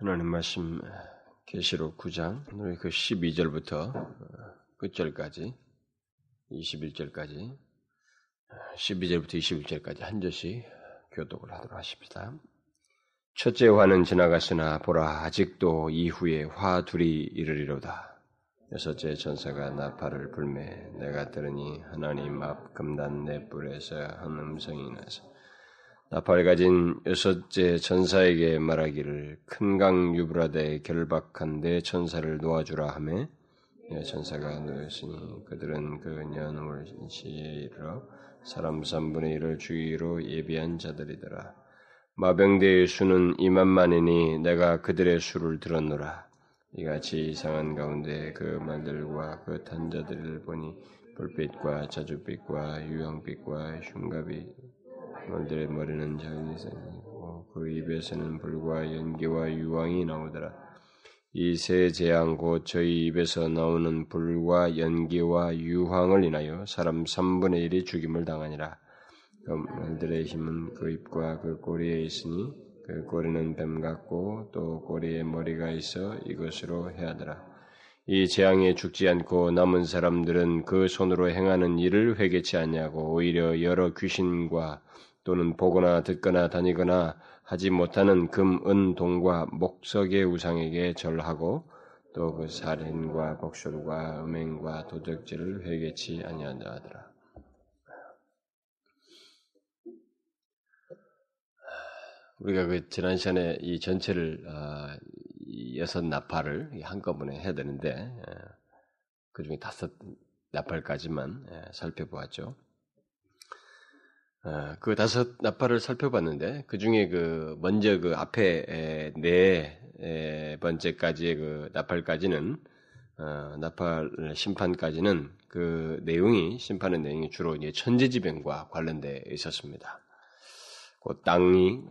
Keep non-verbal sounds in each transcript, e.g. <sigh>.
하나님 말씀 계시록 9장 오늘 그 12절부터 끝절까지 21절까지 12절부터 21절까지 한 절씩 교독을 하도록 하십니다. 첫째 화는 지나갔으나 보라 아직도 이후에 화 둘이 이르리로다. 여섯째 전사가 나팔을 불매 내가 들으니 하나님 앞 금단 넷불에서 한 음성이 나서 나팔 가진 여섯째 전사에게 말하기를 큰 강 유브라데에 결박한 내 전사를 놓아주라 하매 내 전사가 놓였으니 그들은 그 년월 시에 이르러 사람 3분의 1을 주위로 예비한 자들이더라. 마병대의 수는 2만만이니 내가 그들의 수를 들었노라. 이같이 이상한 가운데 그 말들과 그 탄자들을 보니 불빛과 자주빛과 유황빛과 흉갑이 말들의 머리는 자기이고 그 입에서는 불과 연기와 유황이 나오더라. 이 세 재앙 곧 저희 입에서 나오는 불과 연기와 유황을 인하여 사람 3분의 1이 죽임을 당하니라. 그 말들의 힘은 그 입과 그 꼬리에 있으니 그 꼬리는 뱀 같고 또 꼬리에 머리가 있어 이것으로 해하더라. 이 재앙에 죽지 않고 남은 사람들은 그 손으로 행하는 일을 회개치 않냐고 오히려 여러 귀신과 또는 보거나 듣거나 다니거나 하지 못하는 금, 은, 동과 목석의 우상에게 절하고 또 그 살인과 복술과 음행과 도적질을 회개치 아니한다 하더라. 우리가 그 지난 시간에 이 전체를 어, 여섯 나팔을 한꺼번에 해야 되는데 어, 그 중에 다섯 나팔까지만 예, 살펴보았죠. 어, 그 다섯 나팔을 살펴봤는데 그 중에 그 먼저 그 앞에 네 번째까지의 그 나팔까지는 어, 나팔 심판까지는 그 내용이 심판의 내용이 주로 이제 천재지변과 관련돼 있었습니다. 그 땅이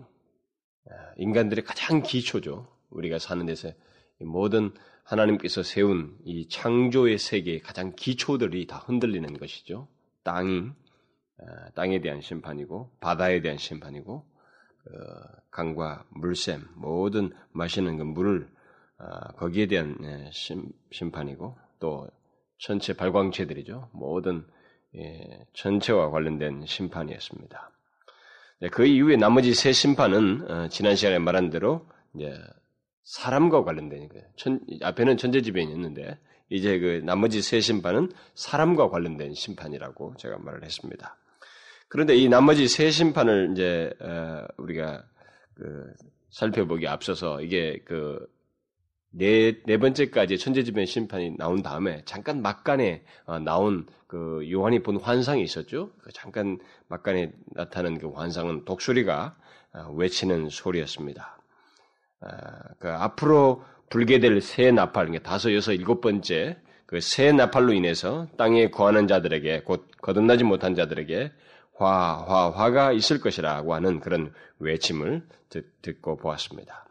어, 인간들의 가장 기초죠. 우리가 사는 데서 모든 하나님께서 세운 이 창조의 세계의 가장 기초들이 다 흔들리는 것이죠. 땅이 어, 땅에 대한 심판이고 바다에 대한 심판이고 어, 강과 물샘 모든 마시는 그 물을 어, 거기에 대한 예, 심판이고 또 전체 발광체들이죠 모든 예, 전체와 관련된 심판이었습니다. 네, 그 이후에 나머지 세 심판은 지난 시간에 말한 대로 사람과 관련된 거예요. 천, 앞에는 천재지변이었는데 이제 그 나머지 세 심판은 사람과 관련된 심판이라고 제가 말을 했습니다. 그런데 이 나머지 세 심판을 이제 어, 우리가 그 살펴보기 앞서서 이게 그 네, 네 번째까지 천재지변 심판이 나온 다음에 잠깐 막간에 어, 나온 그 요한이 본 환상이 있었죠. 그 잠깐 막간에 나타난 그 환상은 독수리가 어, 외치는 소리였습니다. 그 앞으로 불게 될 새 나팔, 다섯, 여섯, 일곱 번째 그 새 나팔로 인해서 땅에 거하는 자들에게 곧 거듭나지 못한 자들에게 화, 화, 화가 있을 것이라고 하는 그런 외침을 듣, 고 보았습니다.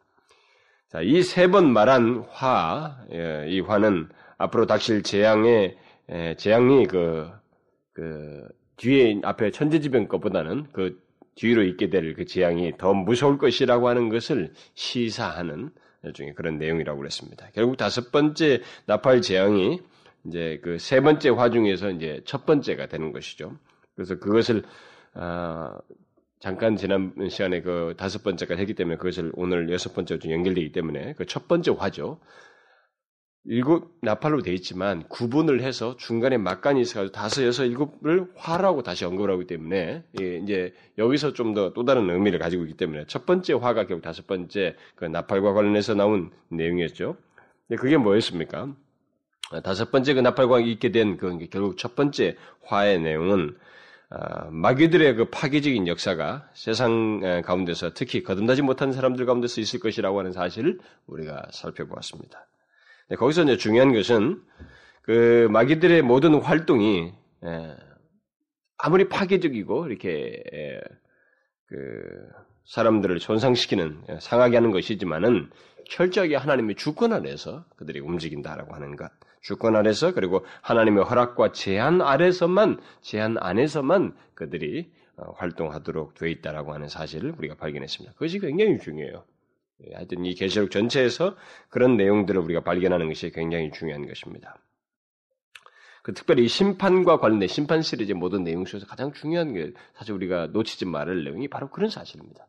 자, 이 세 번 말한 화, 예, 이 화는 앞으로 닥칠 재앙의, 재앙이 그, 그, 뒤에 앞에 천재지변 것보다는 그 뒤로 있게 될 그 재앙이 더 무서울 것이라고 하는 것을 시사하는 일종의 그런 내용이라고 그랬습니다. 결국 다섯 번째 나팔 재앙이 이제 그 세 번째 화 중에서 이제 첫 번째가 되는 것이죠. 그래서 그것을 어, 잠깐 지난 시간에 그 다섯 번째까지 했기 때문에 그것을 오늘 여섯 번째로 좀 연결되기 때문에 그 첫 번째 화죠. 일곱 나팔로 되어 있지만 구분을 해서 중간에 막간이 있어가지고 다섯, 여섯, 일곱을 화라고 다시 언급을 하기 때문에 예, 이제 여기서 좀 더 또 다른 의미를 가지고 있기 때문에 첫 번째 화가 결국 다섯 번째 그 나팔과 관련해서 나온 내용이었죠. 그게 뭐였습니까? 다섯 번째 그 나팔과 있게 된 그 결국 첫 번째 화의 내용은 아, 마귀들의 그 파괴적인 역사가 세상 가운데서 특히 거듭나지 못한 사람들 가운데서 있을 것이라고 하는 사실을 우리가 살펴보았습니다. 네, 거기서 이제 중요한 것은 그 마귀들의 모든 활동이 아무리 파괴적이고 이렇게 그 사람들을 손상시키는 상하게 하는 것이지만은 철저하게 하나님의 주권 아래서 그들이 움직인다라고 하는 것. 주권 아래서 그리고 하나님의 허락과 제한 아래서만 제한 안에서만 그들이 어, 활동하도록 되어 있다라고 하는 사실을 우리가 발견했습니다. 그것이 굉장히 중요해요. 예, 하여튼 이 계시록 전체에서 그런 내용들을 우리가 발견하는 것이 굉장히 중요한 것입니다. 그 특별히 심판과 관련된 심판 시리즈 모든 내용 속에서 가장 중요한 게 사실 우리가 놓치지 말을 내용이 바로 그런 사실입니다.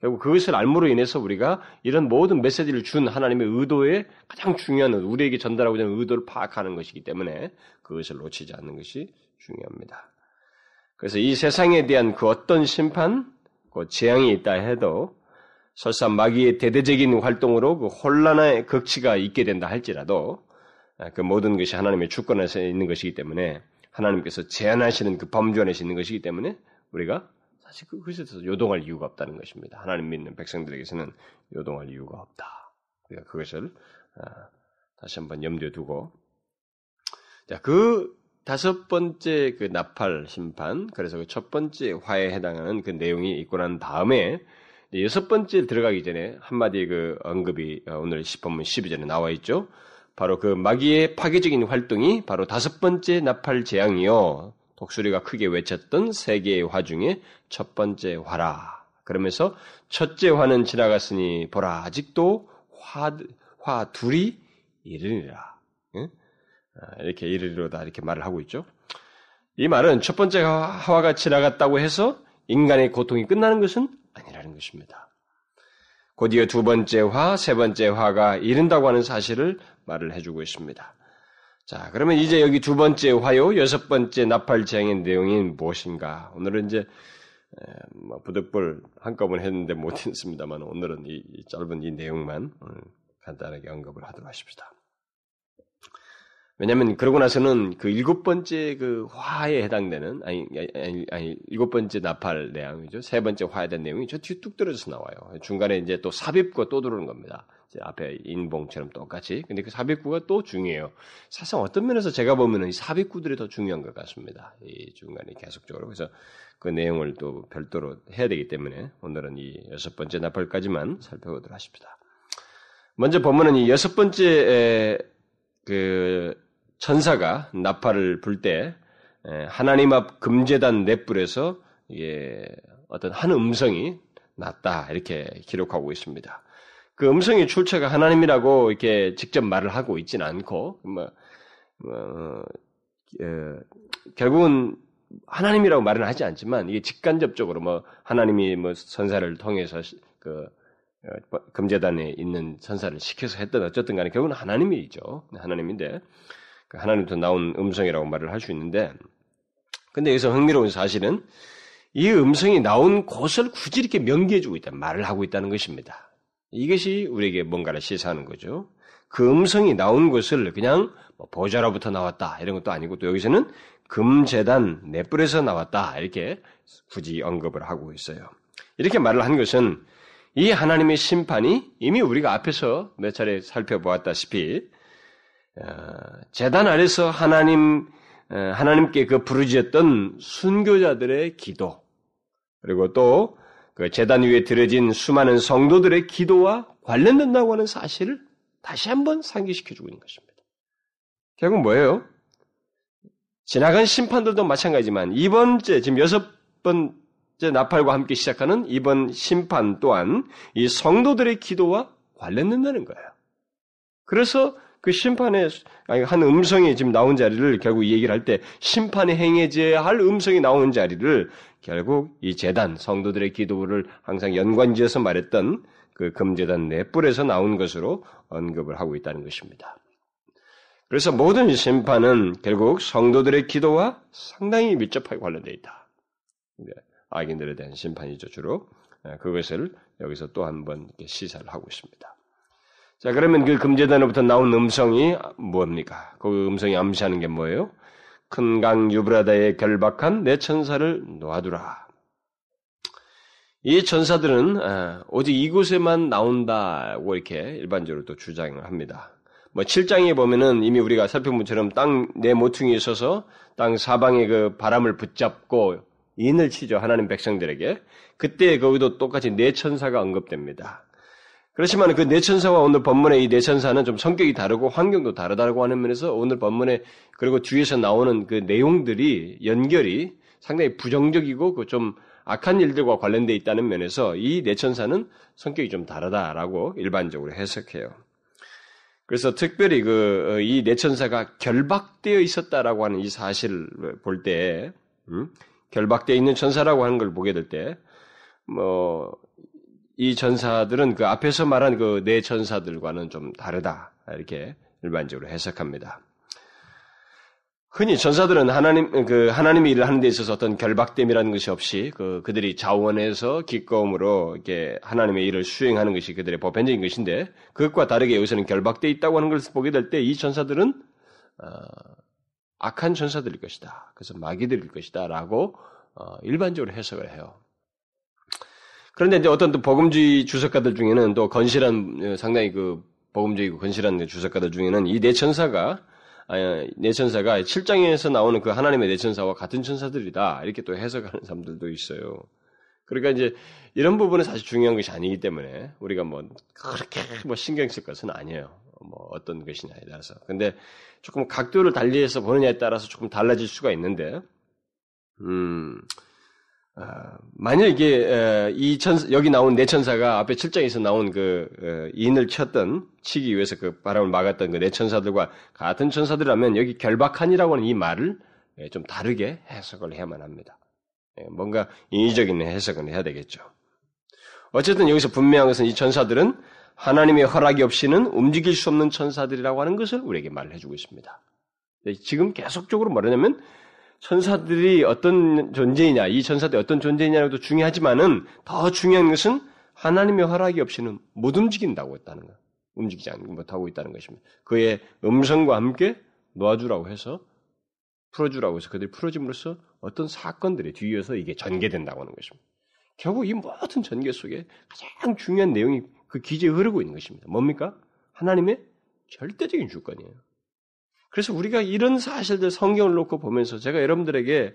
결국 그것을 알므로 인해서 우리가 이런 모든 메시지를 준 하나님의 의도에 가장 중요한 우리에게 전달하고자 하는 의도를 파악하는 것이기 때문에 그것을 놓치지 않는 것이 중요합니다. 그래서 이 세상에 대한 그 어떤 심판, 그 재앙이 있다 해도 설사 마귀의 대대적인 활동으로 그 혼란의 극치가 있게 된다 할지라도 아, 그 모든 것이 하나님의 주권에서 있는 것이기 때문에 하나님께서 제한하시는 그 범주 안에 있는 것이기 때문에 우리가 사실 그것에 대해서 요동할 이유가 없다는 것입니다. 하나님 믿는 백성들에게서는 요동할 이유가 없다. 우리가 그것을 아, 다시 한번 염두에 두고 자, 그 다섯 번째 그 나팔 심판, 그래서 그 첫 번째 화에 해당하는 그 내용이 있고 난 다음에 여섯 번째 들어가기 전에 한마디 그 언급이 어, 오늘 10본문 12절에 나와 있죠. 바로 그 마귀의 파괴적인 활동이 바로 다섯 번째 나팔 재앙이요. 독수리가 크게 외쳤던 세 개의 화 중에 첫 번째 화라. 그러면서 첫째 화는 지나갔으니 보라 아직도 화, 화 둘이 이르니라. 아, 이렇게 이르리로다 이렇게 말을 하고 있죠. 이 말은 첫 번째 화가 지나갔다고 해서 인간의 고통이 끝나는 것은 아니라는 것입니다. 곧이어 두 번째 화, 세 번째 화가 이른다고 하는 사실을 말을 해주고 있습니다. 자, 그러면 이제 여기 두 번째 화요, 여섯 번째 나팔 재앙의 내용이 무엇인가? 오늘은 이제 뭐 부득불 한꺼번에 했는데 못했습니다만 <laughs> 오늘은 이, 이 짧은 이 내용만 간단하게 언급을 하도록 하십시다. 왜냐하면 그러고 나서는 그 일곱 번째 그 화에 해당되는 아니 아니, 아니 일곱 번째 나팔 내용이죠. 세 번째 화에 대한 내용이 저 뒤에 뚝 떨어져서 나와요. 중간에 이제 또 삽입과 또 들어오는 겁니다. 앞에 인봉처럼 똑같이. 근데 그 삽입구가 또 중요해요. 사실 어떤 면에서 제가 보면은 이 삽입구들이 더 중요한 것 같습니다. 이 중간에 계속적으로. 그래서 그 내용을 또 별도로 해야 되기 때문에 오늘은 이 여섯 번째 나팔까지만 살펴보도록 하십니다. 먼저 보면은 이 여섯 번째 그 천사가 나팔을 불 때 하나님 앞 금제단 넷불에서 이게 어떤 한 음성이 났다 이렇게 기록하고 있습니다. 그 음성의 출처가 하나님이라고 이렇게 직접 말을 하고 있지는 않고 뭐, 뭐 어, 결국은 하나님이라고 말은 하지 않지만 이게 직간접적으로 뭐 하나님이 뭐 선사를 통해서 그 어, 금제단에 있는 선사를 시켜서 했던 어쨌든 간에 결국은 하나님이죠. 하나님인데 그 하나님부터 나온 음성이라고 말을 할 수 있는데, 근데 여기서 흥미로운 사실은 이 음성이 나온 곳을 굳이 이렇게 명기해 주고 있다, 말을 하고 있다는 것입니다. 이것이 우리에게 뭔가를 시사하는 거죠. 그 음성이 나온 것을 그냥 뭐 보좌로부터 나왔다 이런 것도 아니고 또 여기서는 금재단 넷불에서 나왔다 이렇게 굳이 언급을 하고 있어요. 이렇게 말을 한 것은 이 하나님의 심판이 이미 우리가 앞에서 몇 차례 살펴보았다시피 어, 재단 아래서 하나님 어, 하나님께 그 부르짖었던 순교자들의 기도 그리고 또 그 재단 위에 들어진 수많은 성도들의 기도와 관련된다고 하는 사실을 다시 한번 상기시켜 주고 있는 것입니다. 결국 뭐예요? 지나간 심판들도 마찬가지지만 이번째 지금 여섯 번째 나팔과 함께 시작하는 이번 심판 또한 이 성도들의 기도와 관련된다는 거예요. 그래서 그 심판의 한 음성이 지금 나온 자리를 결국 이 얘기를 할 때 심판에 행해져야 할 음성이 나온 자리를 결국 이 재단 성도들의 기도를 항상 연관지어서 말했던 그 금재단 넷불에서 나온 것으로 언급을 하고 있다는 것입니다. 그래서 모든 심판은 결국 성도들의 기도와 상당히 밀접하게 관련되어 있다. 악인들에 대한 심판이죠 주로 그것을 여기서 또 한 번 시사를 하고 있습니다. 자, 그러면 그 금제단으로부터 나온 음성이 뭡니까? 그 음성이 암시하는 게 뭐예요? 큰 강 유브라다에 결박한 내 천사를 놓아두라. 이 천사들은 아, 오직 이곳에만 나온다고 이렇게 일반적으로 또 주장을 합니다. 뭐 7장에 보면은 이미 우리가 살펴본 것처럼 땅 내 모퉁이에 서서 땅 사방에 그 바람을 붙잡고 인을 치죠. 하나님 백성들에게. 그때 거기도 똑같이 내 천사가 언급됩니다. 그렇지만 그 내천사와 오늘 본문의 이 내천사는 좀 성격이 다르고 환경도 다르다고 하는 면에서 오늘 본문에 그리고 뒤에서 나오는 그 내용들이 연결이 상당히 부정적이고 그 좀 악한 일들과 관련되어 있다는 면에서 이 내천사는 성격이 좀 다르다라고 일반적으로 해석해요. 그래서 특별히 그이 내천사가 결박되어 있었다라고 하는 이 사실을 볼 때, 음? 결박되어 있는 천사라고 하는 걸 보게 될 때, 뭐 이 전사들은 그 앞에서 말한 그네 천사들과는 좀 다르다 이렇게 일반적으로 해석합니다. 흔히 전사들은 하나님 그 하나님의 일을 하는 데 있어서 어떤 결박됨이라는 것이 없이 그 그들이 자원해서 기꺼움으로 이렇게 하나님의 일을 수행하는 것이 그들의 보편적인 것인데 그것과 다르게 여기서는 결박돼 있다고 하는 것을 보게 될 때 이 전사들은 어, 악한 전사들일 것이다. 그래서 마귀들일 것이다 라고 어, 일반적으로 해석을 해요. 그런데 이제 어떤 또 복음주의 주석가들 중에는 또 건실한 어, 상당히 그 복음주의고 건실한 주석가들 중에는 이 내천사가 내천사가 7장에서 나오는 그 하나님의 내천사와 같은 천사들이다. 이렇게 또 해석하는 사람들도 있어요. 그러니까 이제 이런 부분은 사실 중요한 것이 아니기 때문에 우리가 뭐 그렇게 뭐 신경 쓸 것은 아니에요. 뭐 어떤 것이냐에 따라서. 근데 조금 각도를 달리해서 보느냐에 따라서 조금 달라질 수가 있는데, 음, 아, 만약 이게 이 천사 여기 나온 내천사가 앞에 7장에서 나온 그 인을 쳤던 치기 위해서 그 바람을 막았던 그 내천사들과 같은 천사들이라면 여기 결박한이라고 하는 이 말을 예, 좀 다르게 해석을 해야만 합니다. 예, 뭔가 인위적인 해석을 해야 되겠죠. 어쨌든 여기서 분명한 것은 이 천사들은 하나님의 허락이 없이는 움직일 수 없는 천사들이라고 하는 것을 우리에게 말을 해주고 있습니다. 지금 계속적으로 말하냐면 천사들이 어떤 존재이냐, 이 천사들이 어떤 존재이냐도 중요하지만은 더 중요한 것은 하나님의 허락이 없이는 못 움직인다고 했다는 거. 움직이지 못하고 있다는 것입니다. 그의 음성과 함께 놓아주라고 해서 풀어주라고 해서 그들이 풀어짐으로써 어떤 사건들이 뒤이어서 이게 전개된다고 하는 것입니다. 결국 이 모든 전개 속에 가장 중요한 내용이 그 기제에 흐르고 있는 것입니다. 뭡니까? 하나님의 절대적인 주권이에요. 그래서 우리가 이런 사실들 성경을 놓고 보면서 제가 여러분들에게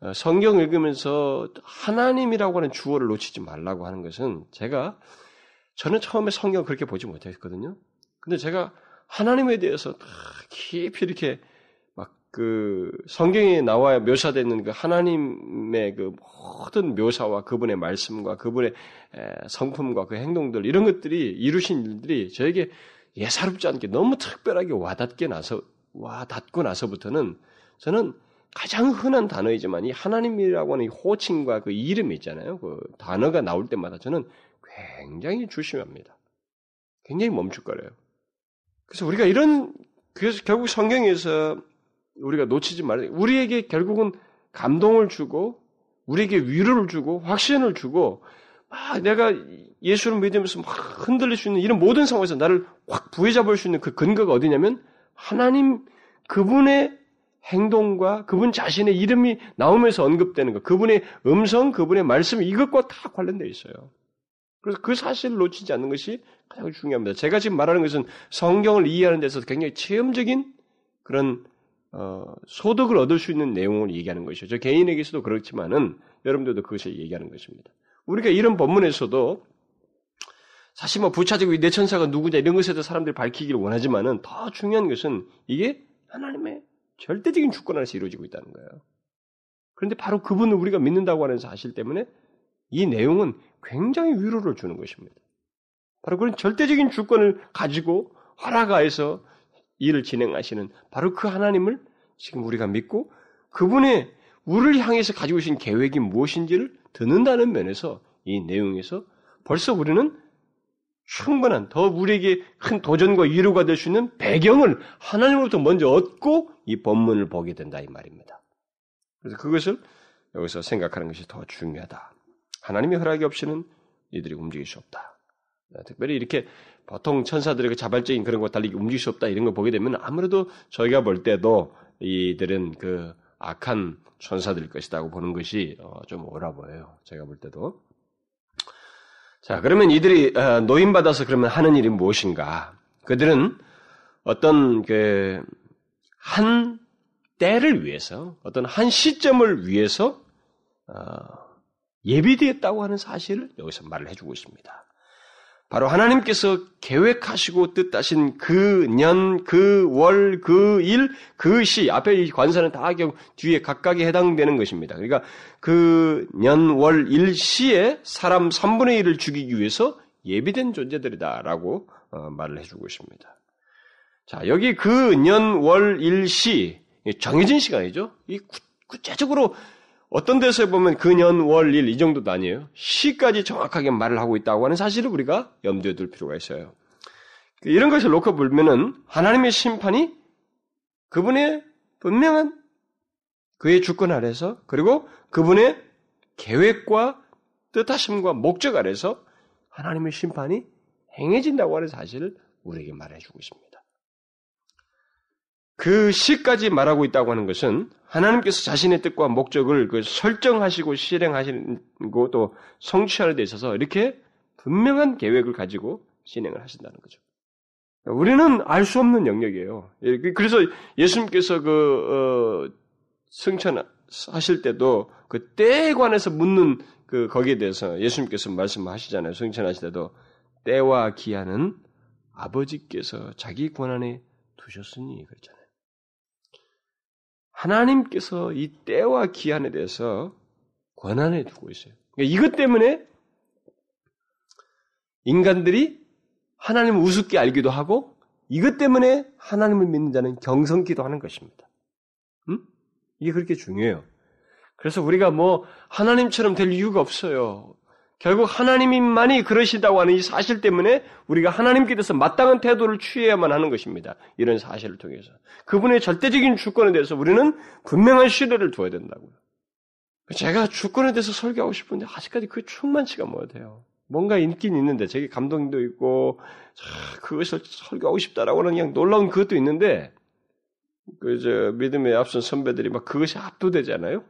어, 성경 읽으면서 하나님이라고 하는 주어를 놓치지 말라고 하는 것은 제가 저는 처음에 성경 을 그렇게 보지 못했거든요. 근데 제가 하나님에 대해서 깊이 이렇게 막 그 성경에 나와 묘사되는 그 하나님의 그 모든 묘사와 그분의 말씀과 그분의 성품과 그 행동들 이런 것들이 이루신 일들이 저에게 예사롭지 않게 너무 특별하게 와닿게 나서 와 닿고 나서부터는 저는 가장 흔한 단어이지만 이 하나님이라고 하는 이 호칭과 그 이름이 있잖아요. 그 단어가 나올 때마다 저는 굉장히 조심합니다. 굉장히 멈칫거려요. 그래서 우리가 이런 그래서 결국 성경에서 우리가 놓치지 말아야 우리에게 결국은 감동을 주고 우리에게 위로를 주고 확신을 주고 막 내가 예수를 믿으면서 막 흔들릴 수 있는 이런 모든 상황에서 나를 확 부여잡을 수 있는 그 근거가 어디냐면 하나님 그분의 행동과 그분 자신의 이름이 나오면서 언급되는 것, 그분의 음성, 그분의 말씀 이것과 다 관련되어 있어요. 그래서 그 사실을 놓치지 않는 것이 가장 중요합니다. 제가 지금 말하는 것은 성경을 이해하는 데서 굉장히 체험적인 그런 어, 소득을 얻을 수 있는 내용을 얘기하는 것이죠. 저 개인에게서도 그렇지만은 여러분들도 그것을 얘기하는 것입니다. 우리가 이런 본문에서도 사실 뭐 부차적으로 내 천사가 누구냐 이런 것에도 사람들이 밝히기를 원하지만은 더 중요한 것은 이게 하나님의 절대적인 주권 안에서 이루어지고 있다는 거예요. 그런데 바로 그분을 우리가 믿는다고 하는 사실 때문에 이 내용은 굉장히 위로를 주는 것입니다. 바로 그런 절대적인 주권을 가지고 허락하에서 일을 진행하시는 바로 그 하나님을 지금 우리가 믿고 그분의 우리를 향해서 가지고 계신 계획이 무엇인지를 듣는다는 면에서 이 내용에서 벌써 우리는 충분한 더 우리에게 큰 도전과 위로가 될 수 있는 배경을 하나님으로부터 먼저 얻고 이 본문을 보게 된다 이 말입니다. 그래서 그것을 여기서 생각하는 것이 더 중요하다. 하나님의 허락이 없이는 이들이 움직일 수 없다. 특별히 이렇게 보통 천사들의 자발적인 그런 것 달리 움직일 수 없다 이런 걸 보게 되면 아무래도 저희가 볼 때도 이들은 그 악한 천사들일 것이라고 보는 것이 어, 좀 옳아 보여요. 제가 볼 때도. 자, 그러면 이들이 어, 노인받아서 그러면 하는 일이 무엇인가? 그들은 어떤 그 한 때를 위해서, 어떤 한 시점을 위해서 어, 예비되었다고 하는 사실을 여기서 말을 해주고 있습니다. 바로 하나님께서 계획하시고 뜻하신 그 년, 그 월, 그 일, 그 시, 앞에 이 관사는 다 뒤에 각각에 해당되는 것입니다. 그러니까 그 년, 월, 일, 시에 사람 3분의 1을 죽이기 위해서 예비된 존재들이다라고 어, 말을 해주고 있습니다. 자, 여기 그 년, 월, 일, 시, 정해진 시간이죠. 이 구체적으로 어떤 데서 보면 근년, 월, 일 이 정도도 아니에요. 시까지 정확하게 말을 하고 있다고 하는 사실을 우리가 염두에 둘 필요가 있어요. 이런 것을 놓고 보면은 하나님의 심판이 그분의 분명한 그의 주권 아래서 그리고 그분의 계획과 뜻하심과 목적 아래서 하나님의 심판이 행해진다고 하는 사실을 우리에게 말해주고 있습니다. 그 시까지 말하고 있다고 하는 것은 하나님께서 자신의 뜻과 목적을 그 설정하시고 실행하시고 또 성취하는 데 있어서 이렇게 분명한 계획을 가지고 진행을 하신다는 거죠. 우리는 알 수 없는 영역이에요. 그래서 예수님께서 그 어, 승천하실 때도 그 때에 관해서 묻는 그 거기에 대해서 예수님께서 말씀하시잖아요. 승천하실 때도 때와 기한은 아버지께서 자기 권한에 두셨으니 그렇잖아요. 하나님께서 이 때와 기한에 대해서 권한에 두고 있어요. 그러니까 이것 때문에 인간들이 하나님을 우습게 알기도 하고 이것 때문에 하나님을 믿는 자는 경성기도 하는 것입니다. 음? 이게 그렇게 중요해요. 그래서 우리가 뭐 하나님처럼 될 이유가 없어요. 결국 하나님만이 그러시다고 하는 이 사실 때문에 우리가 하나님께 대해서 마땅한 태도를 취해야만 하는 것입니다. 이런 사실을 통해서. 그분의 절대적인 주권에 대해서 우리는 분명한 신뢰를 두어야 된다고요. 제가 주권에 대해서 설교하고 싶은데 아직까지 그게 충만치가 못해요. 뭔가 있긴 있는데 제게 감동도 있고 그것을 설교하고 싶다라고 하는 그냥 놀라운 그것도 있는데 그 저 믿음의 앞선 선배들이 막 그것이 압도되잖아요.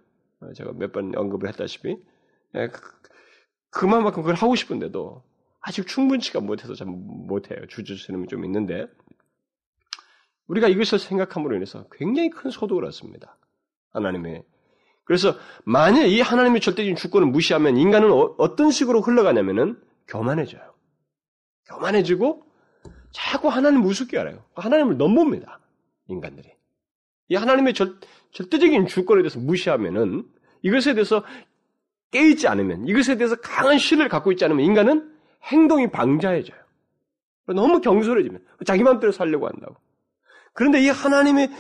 제가 몇 번 언급을 했다시피 예, 그만큼 그걸 하고 싶은데도 아직 충분치가 못해서 잘 못해요. 주저스름이 좀 있는데 우리가 이것을 생각함으로 인해서 굉장히 큰 소득을 얻습니다. 하나님의 그래서 만약 이 하나님의 절대적인 주권을 무시하면 인간은 어, 떤 식으로 흘러가냐면은 교만해져요. 교만해지고 자꾸 하나님 무섭게 알아요. 하나님을 넘봅니다. 인간들이. 이 하나님의 절, 절대적인 주권에 대해서 무시하면은 이것에 대해서 깨있지 않으면 이것에 대해서 강한 신을 갖고 있지 않으면 인간은 행동이 방자해져요. 너무 경솔해지면 자기 마음대로 살려고 한다고. 그런데 이 하나님의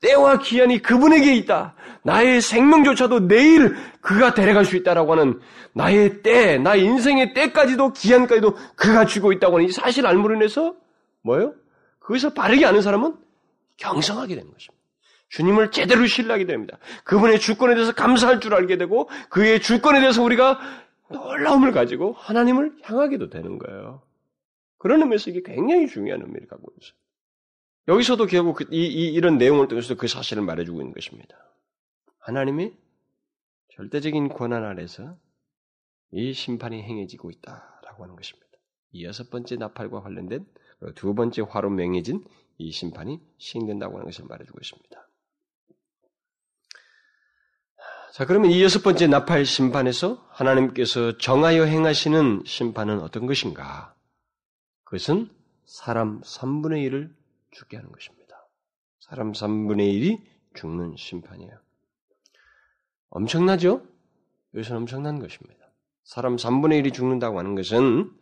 때와 기한이 그분에게 있다. 나의 생명조차도 내일 그가 데려갈 수 있다라고 하는 나의 때, 나의 인생의 때까지도 기한까지도 그가 쥐고 있다고 하는 이 사실 알므로 인해서 뭐예요? 그것을 바르게 아는 사람은 경성하게 되는 것입니다. 주님을 제대로 신뢰하게 됩니다. 그분의 주권에 대해서 감사할 줄 알게 되고 그의 주권에 대해서 우리가 놀라움을 가지고 하나님을 향하게도 되는 거예요. 그런 의미에서 이게 굉장히 중요한 의미를 갖고 있어요. 여기서도 결국 그 이, 이, 이런 내용을 통해서 그 사실을 말해주고 있는 것입니다. 하나님이 절대적인 권한 아래서 이 심판이 행해지고 있다라고 하는 것입니다. 이 여섯 번째 나팔과 관련된 두 번째 화로 명해진 이 심판이 시행된다고 하는 것을 말해주고 있습니다. 자, 그러면 이 여섯 번째 나팔 심판에서 하나님께서 정하여 행하시는 심판은 어떤 것인가? 그것은 사람 3분의 1을 죽게 하는 것입니다. 사람 3분의 1이 죽는 심판이에요. 엄청나죠? 여기서는 엄청난 것입니다. 사람 3분의 1이 죽는다고 하는 것은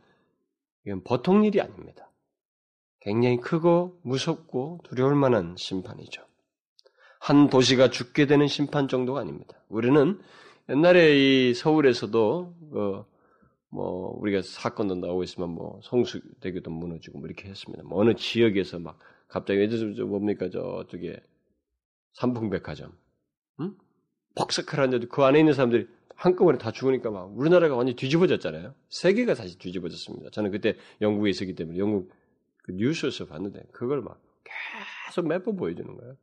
이건 보통 일이 아닙니다. 굉장히 크고 무섭고 두려울 만한 심판이죠. 한 도시가 죽게 되는 심판 정도가 아닙니다. 우리는 옛날에 이 서울에서도 그뭐 우리가 사건도 나오고 있으면 뭐 성수대교도 무너지고 뭐 이렇게 했습니다. 뭐 어느 지역에서 막 갑자기 예를 들어 뭡니까 저쪽에 삼풍백화점, 응? 퍽석하는데도 그 안에 있는 사람들이 한꺼번에 다 죽으니까 막 우리나라가 완전히 뒤집어졌잖아요. 세계가 다시 뒤집어졌습니다. 저는 그때 영국에 있었기 때문에 영국 그 뉴스에서 봤는데 그걸 막 계속 몇 번 보여주는 거예요.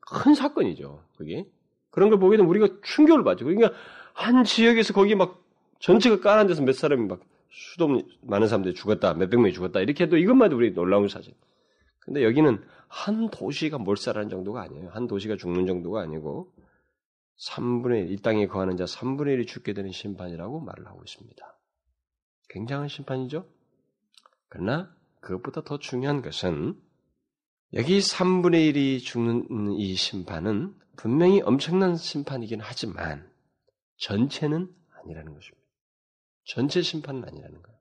큰 사건이죠. 그게 그런 걸 보게 되면 우리가 충격을 받죠. 그러니까 한 지역에서 거기 막 전체가 까는 데서 몇 사람이 막 수도 많은 사람들이 죽었다, 몇백 명이 죽었다 이렇게 해도 이것만 도 우리 놀라운 사실. 근데 여기는 한 도시가 몰살하는 정도가 아니에요. 한 도시가 죽는 정도가 아니고 3분의 1, 이 땅에 거하는 자 3분의 1이 죽게 되는 심판이라고 말을 하고 있습니다. 굉장한 심판이죠. 그러나 그것보다 더 중요한 것은 여기 3분의 1이 죽는 이 심판은 분명히 엄청난 심판이긴 하지만 전체는 아니라는 것입니다. 전체 심판은 아니라는 거예요.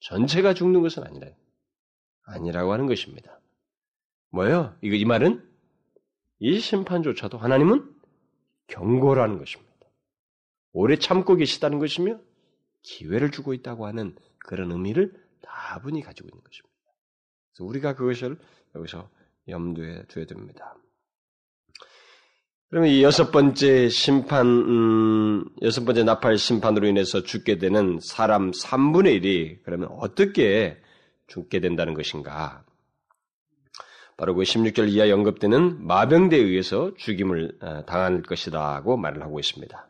전체가 죽는 것은 아니라 아니라고 하는 것입니다. 뭐예요? 이거 이 말은 이 심판조차도 하나님은 경고라는 것입니다. 오래 참고 계시다는 것이며 기회를 주고 있다고 하는 그런 의미를 다분히 가지고 있는 것입니다. 우리가 그것을 여기서 염두에 두어야 됩니다. 그러면 이 여섯 번째 심판, 음, 여섯 번째 나팔 심판으로 인해서 죽게 되는 사람 3분의 1이 그러면 어떻게 죽게 된다는 것인가? 바로 그 16절 이하 연급되는 마병대에 의해서 죽임을 어, 당할 것이다고 말을 하고 있습니다.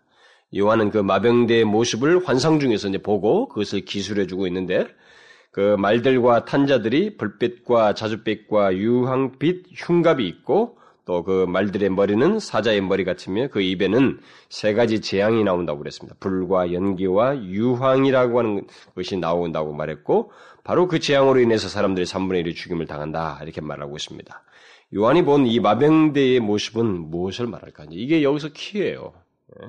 요한은 그 마병대의 모습을 환상 중에서 이제 보고 그것을 기술해주고 있는데 그 말들과 탄자들이 불빛과 자줏빛과 유황빛 흉갑이 있고 또 그 말들의 머리는 사자의 머리 같으며 그 입에는 세 가지 재앙이 나온다고 그랬습니다. 불과 연기와 유황이라고 하는 것이 나온다고 말했고 바로 그 재앙으로 인해서 사람들이 3분의 1이 죽임을 당한다 이렇게 말하고 있습니다. 요한이 본 이 마병대의 모습은 무엇을 말할까? 이게 여기서 키예요. 예?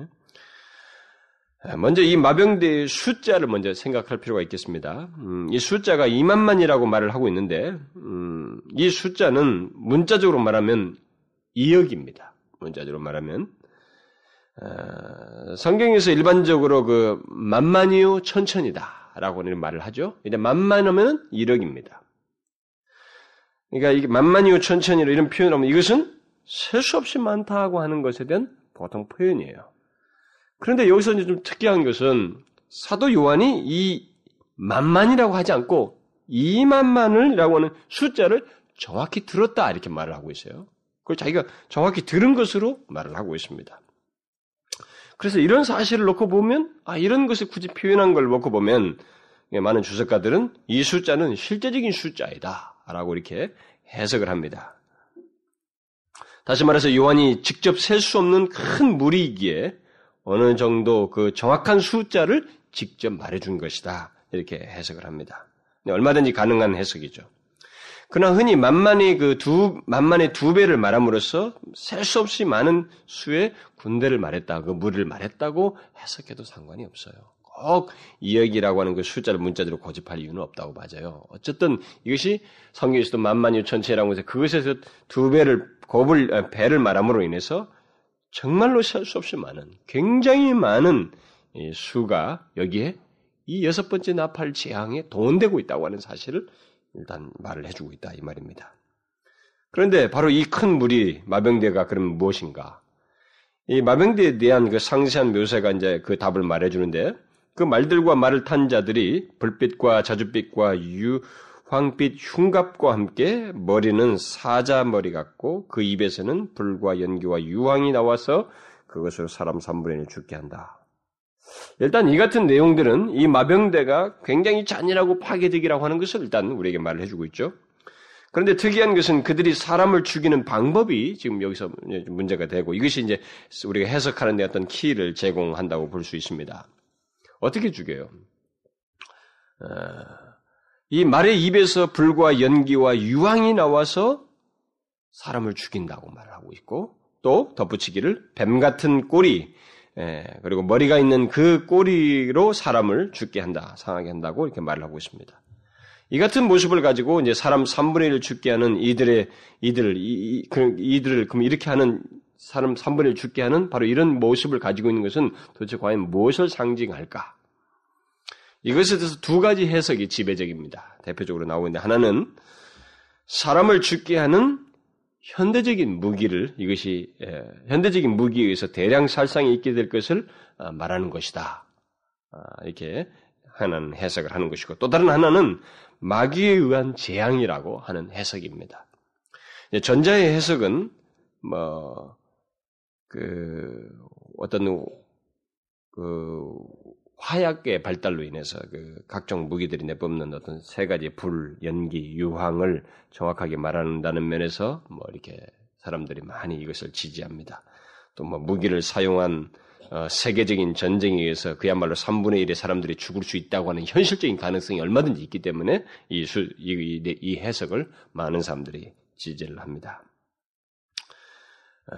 아, 먼저 이 마병대의 숫자를 먼저 생각할 필요가 있겠습니다. 음, 이 숫자가 2만만이라고 말을 하고 있는데 음, 이 숫자는 문자적으로 말하면 2억입니다. 문자적으로 말하면 어, 성경에서 일반적으로 그 만만이요 천천이다라고 는 말을 하죠. 근데 만만하면 1억입니다. 그러니까 이게 만만이요 천천이로 이런 표현을 하면 이것은 셀 수 없이 많다고 하는 것에 대한 보통 표현이에요. 그런데 여기서 이제 좀 특이한 것은 사도 요한이 이 만만이라고 하지 않고 이만만을이라고 하는 숫자를 정확히 들었다 이렇게 말을 하고 있어요. 그걸 자기가 정확히 들은 것으로 말을 하고 있습니다. 그래서 이런 사실을 놓고 보면 아 이런 것을 굳이 표현한 걸 놓고 보면 많은 주석가들은 이 숫자는 실제적인 숫자이다라고 이렇게 해석을 합니다. 다시 말해서 요한이 직접 셀 수 없는 큰 무리이기에 어느 정도 그 정확한 숫자를 직접 말해준 것이다. 이렇게 해석을 합니다. 네, 얼마든지 가능한 해석이죠. 그러나 흔히 만만히 그 두, 만만의 두 배를 말함으로써 셀 수 없이 많은 수의 군대를 말했다, 그 무리를 말했다고 해석해도 상관이 없어요. 꼭 2억이라고 하는 그 숫자를 문자대로 고집할 이유는 없다고 맞아요. 어쨌든 이것이 성경에서도 만만유 천체라고 해서 그것에서 두 배를, 곱을, 배를 말함으로 인해서 정말로 셀 수 없이 많은 굉장히 많은 수가 여기에 이 여섯 번째 나팔 재앙에 동원되고 있다고 하는 사실을 일단 말을 해주고 있다 이 말입니다. 그런데 바로 이 큰 무리 마병대가 그럼 무엇인가? 이 마병대에 대한 그 상세한 묘사가 이제 그 답을 말해주는데 그 말들과 말을 탄 자들이 불빛과 자줏빛과 유 황빛 흉갑과 함께 머리는 사자 머리 같고 그 입에서는 불과 연기와 유황이 나와서 그것을 사람 3분의 1 죽게 한다. 일단 이 같은 내용들은 이 마병대가 굉장히 잔인하고 파괴적이라고 하는 것을 일단 우리에게 말을 해주고 있죠. 그런데 특이한 것은 그들이 사람을 죽이는 방법이 지금 여기서 문제가 되고 이것이 이제 우리가 해석하는 데 어떤 키를 제공한다고 볼 수 있습니다. 어떻게 죽여요? 어... 이 말의 입에서 불과 연기와 유황이 나와서 사람을 죽인다고 말하고 있고 또 덧붙이기를 뱀 같은 꼬리 예, 그리고 머리가 있는 그 꼬리로 사람을 죽게 한다, 상하게 한다고 이렇게 말을 하고 있습니다. 이 같은 모습을 가지고 이제 사람 3분의 1을 죽게 하는 이들의 이들 이, 그, 이들을 그럼 이렇게 하는 사람 3분의 1 죽게 하는 바로 이런 모습을 가지고 있는 것은 도대체 과연 무엇을 상징할까? 이것에 대해서 두 가지 해석이 지배적입니다. 대표적으로 나오는데 하나는 사람을 죽게 하는 현대적인 무기를 이것이 예, 현대적인 무기에 의해서 대량 살상이 있게 될 것을 아, 말하는 것이다. 아, 이렇게 하나는 해석을 하는 것이고 또 다른 하나는 마귀에 의한 재앙이라고 하는 해석입니다. 전자의 해석은 뭐 그 어떤 그 화약의 발달로 인해서 그 각종 무기들이 내뿜는 어떤 세 가지 불, 연기, 유황을 정확하게 말한다는 면에서 뭐 이렇게 사람들이 많이 이것을 지지합니다. 또 뭐 무기를 사용한 어, 세계적인 전쟁에 의해서 그야말로 3분의 1의 사람들이 죽을 수 있다고 하는 현실적인 가능성이 얼마든지 있기 때문에 이, 수, 이, 이, 이 해석을 많은 사람들이 지지를 합니다. 어,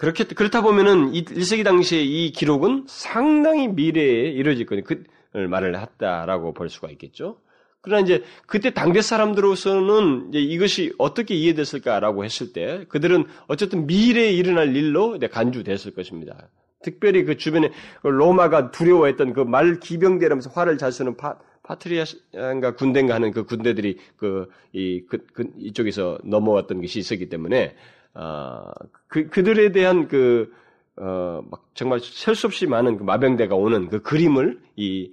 그렇게 그렇다 보면은 1세기 당시에 이 기록은 상당히 미래에 이루어질 거니 그 말을 했다라고 볼 수가 있겠죠. 그러나 이제 그때 당대 사람들로서는 이제 이것이 어떻게 이해됐을까라고 했을 때 그들은 어쨌든 미래에 일어날 일로 간주됐을 것입니다. 특별히 그 주변에 로마가 두려워했던 그 말 기병대라면서 화를 잘 쓰는 파, 파트리아인가 군대인가 하는 그 군대들이 그, 이, 그, 그, 이쪽에서 넘어왔던 것이 있었기 때문에, 어, 그, 그들에 대한 그, 어, 막 정말 셀 수 없이 많은 그 마병대가 오는 그 그림을 이,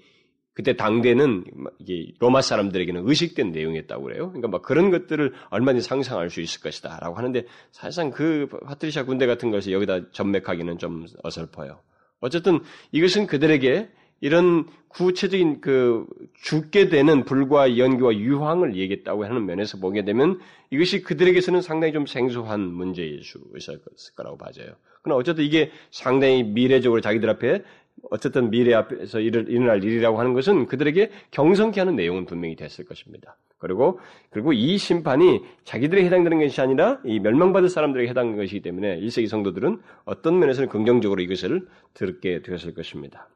그때 당대는 이게 로마 사람들에게는 의식된 내용이었다고 그래요. 그러니까 막 그런 것들을 얼마든지 상상할 수 있을 것이다라고 하는데 사실상 그 파트리샤 군대 같은 것을 여기다 전맥하기는 좀 어설퍼요. 어쨌든 이것은 그들에게 이런 구체적인 그 죽게 되는 불과 연기와 유황을 얘기했다고 하는 면에서 보게 되면 이것이 그들에게서는 상당히 좀 생소한 문제일 수 있을 거라고 봐져요. 그러나 어쨌든 이게 상당히 미래적으로 자기들 앞에 어쨌든 미래 앞에서 일어날 일이라고 하는 것은 그들에게 경성케 하는 내용은 분명히 됐을 것입니다. 그리고 그리고 이 심판이 자기들에 해당되는 것이 아니라 이 멸망받을 사람들에게 해당하는 것이기 때문에 1세기 성도들은 어떤 면에서는 긍정적으로 이것을 듣게 되었을 것입니다.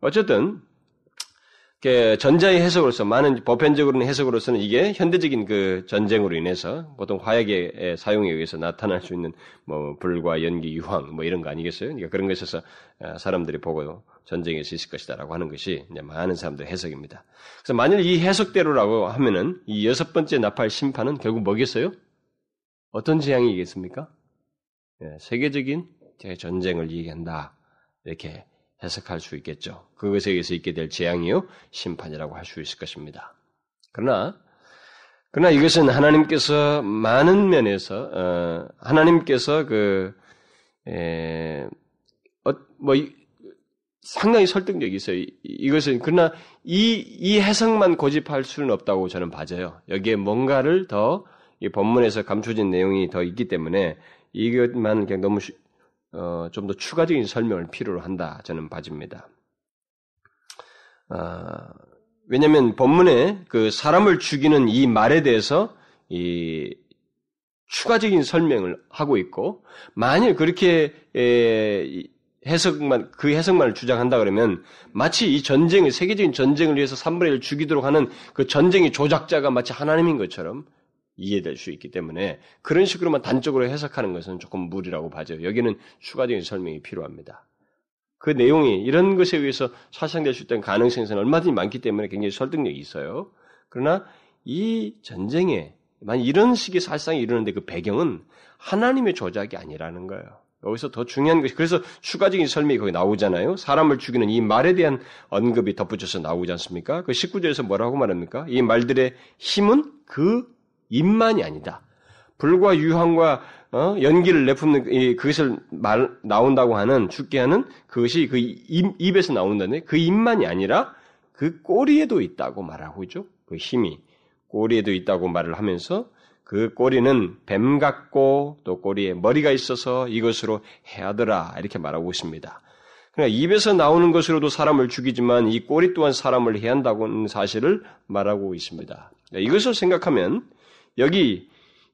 어쨌든 전자의 해석으로서 많은 보편적으로는 해석으로서는 이게 현대적인 그 전쟁으로 인해서 보통 화약의 사용에 의해서 나타날 수 있는 뭐 불과 연기, 유황 뭐 이런 거 아니겠어요? 그러니까 그런 것에서 어, 사람들이 보고 전쟁에서 있을 것이다라고 하는 것이 이제 많은 사람들의 해석입니다. 그래서 만일 이 해석대로라고 하면은 이 여섯 번째 나팔 심판은 결국 뭐겠어요? 어떤 재앙이겠습니까? 예, 세계적인 전쟁을 얘기한다 이렇게 해석할 수 있겠죠. 그것에 의해서 있게 될 재앙이요 심판이라고 할 수 있을 것입니다. 그러나 그러나 이것은 하나님께서 많은 면에서 어, 하나님께서 그 에, 어, 뭐 상당히 설득력이 있어요. 이것은 그러나 이, 이 해석만 고집할 수는 없다고 저는 봐져요. 여기에 뭔가를 더 이 본문에서 감춰진 내용이 더 있기 때문에 이것만 그냥 너무 어, 좀 더 추가적인 설명을 필요로 한다 저는 봐집니다. 어, 왜냐하면 본문에 그 사람을 죽이는 이 말에 대해서 이 추가적인 설명을 하고 있고 만일 그렇게 에, 해석만 그 해석만을 주장한다 그러면 마치 이 전쟁을 세계적인 전쟁을 위해서 3분의 1을 죽이도록 하는 그 전쟁의 조작자가 마치 하나님인 것처럼 이해될 수 있기 때문에 그런 식으로만 단적으로 해석하는 것은 조금 무리라고 봐져요. 여기는 추가적인 설명이 필요합니다. 그 내용이 이런 것에 의해서 사상될 수 있다는 가능성은 얼마든지 많기 때문에 굉장히 설득력이 있어요. 그러나 이 전쟁에 만약 이런 식의 살상이 이루는데 그 배경은 하나님의 조작이 아니라는 거예요. 여기서 더 중요한 것이 그래서 추가적인 설명이 거기 나오잖아요. 사람을 죽이는 이 말에 대한 언급이 덧붙여서 나오지 않습니까? 그 19절에서 뭐라고 말합니까? 이 말들의 힘은 그 입만이 아니다. 불과 유황과 어? 연기를 내뿜는 이, 그것을 말 나온다고 하는 죽게 하는 그것이 그 입, 입에서 나온다네. 그 입만이 아니라 그 꼬리에도 있다고 말하고 있죠. 그 힘이 꼬리에도 있다고 말을 하면서 그 꼬리는 뱀 같고 또 꼬리에 머리가 있어서 이것으로 해하더라 이렇게 말하고 있습니다. 그러니까 입에서 나오는 것으로도 사람을 죽이지만 이 꼬리 또한 사람을 해한다고는 사실을 말하고 있습니다. 이것을 생각하면 여기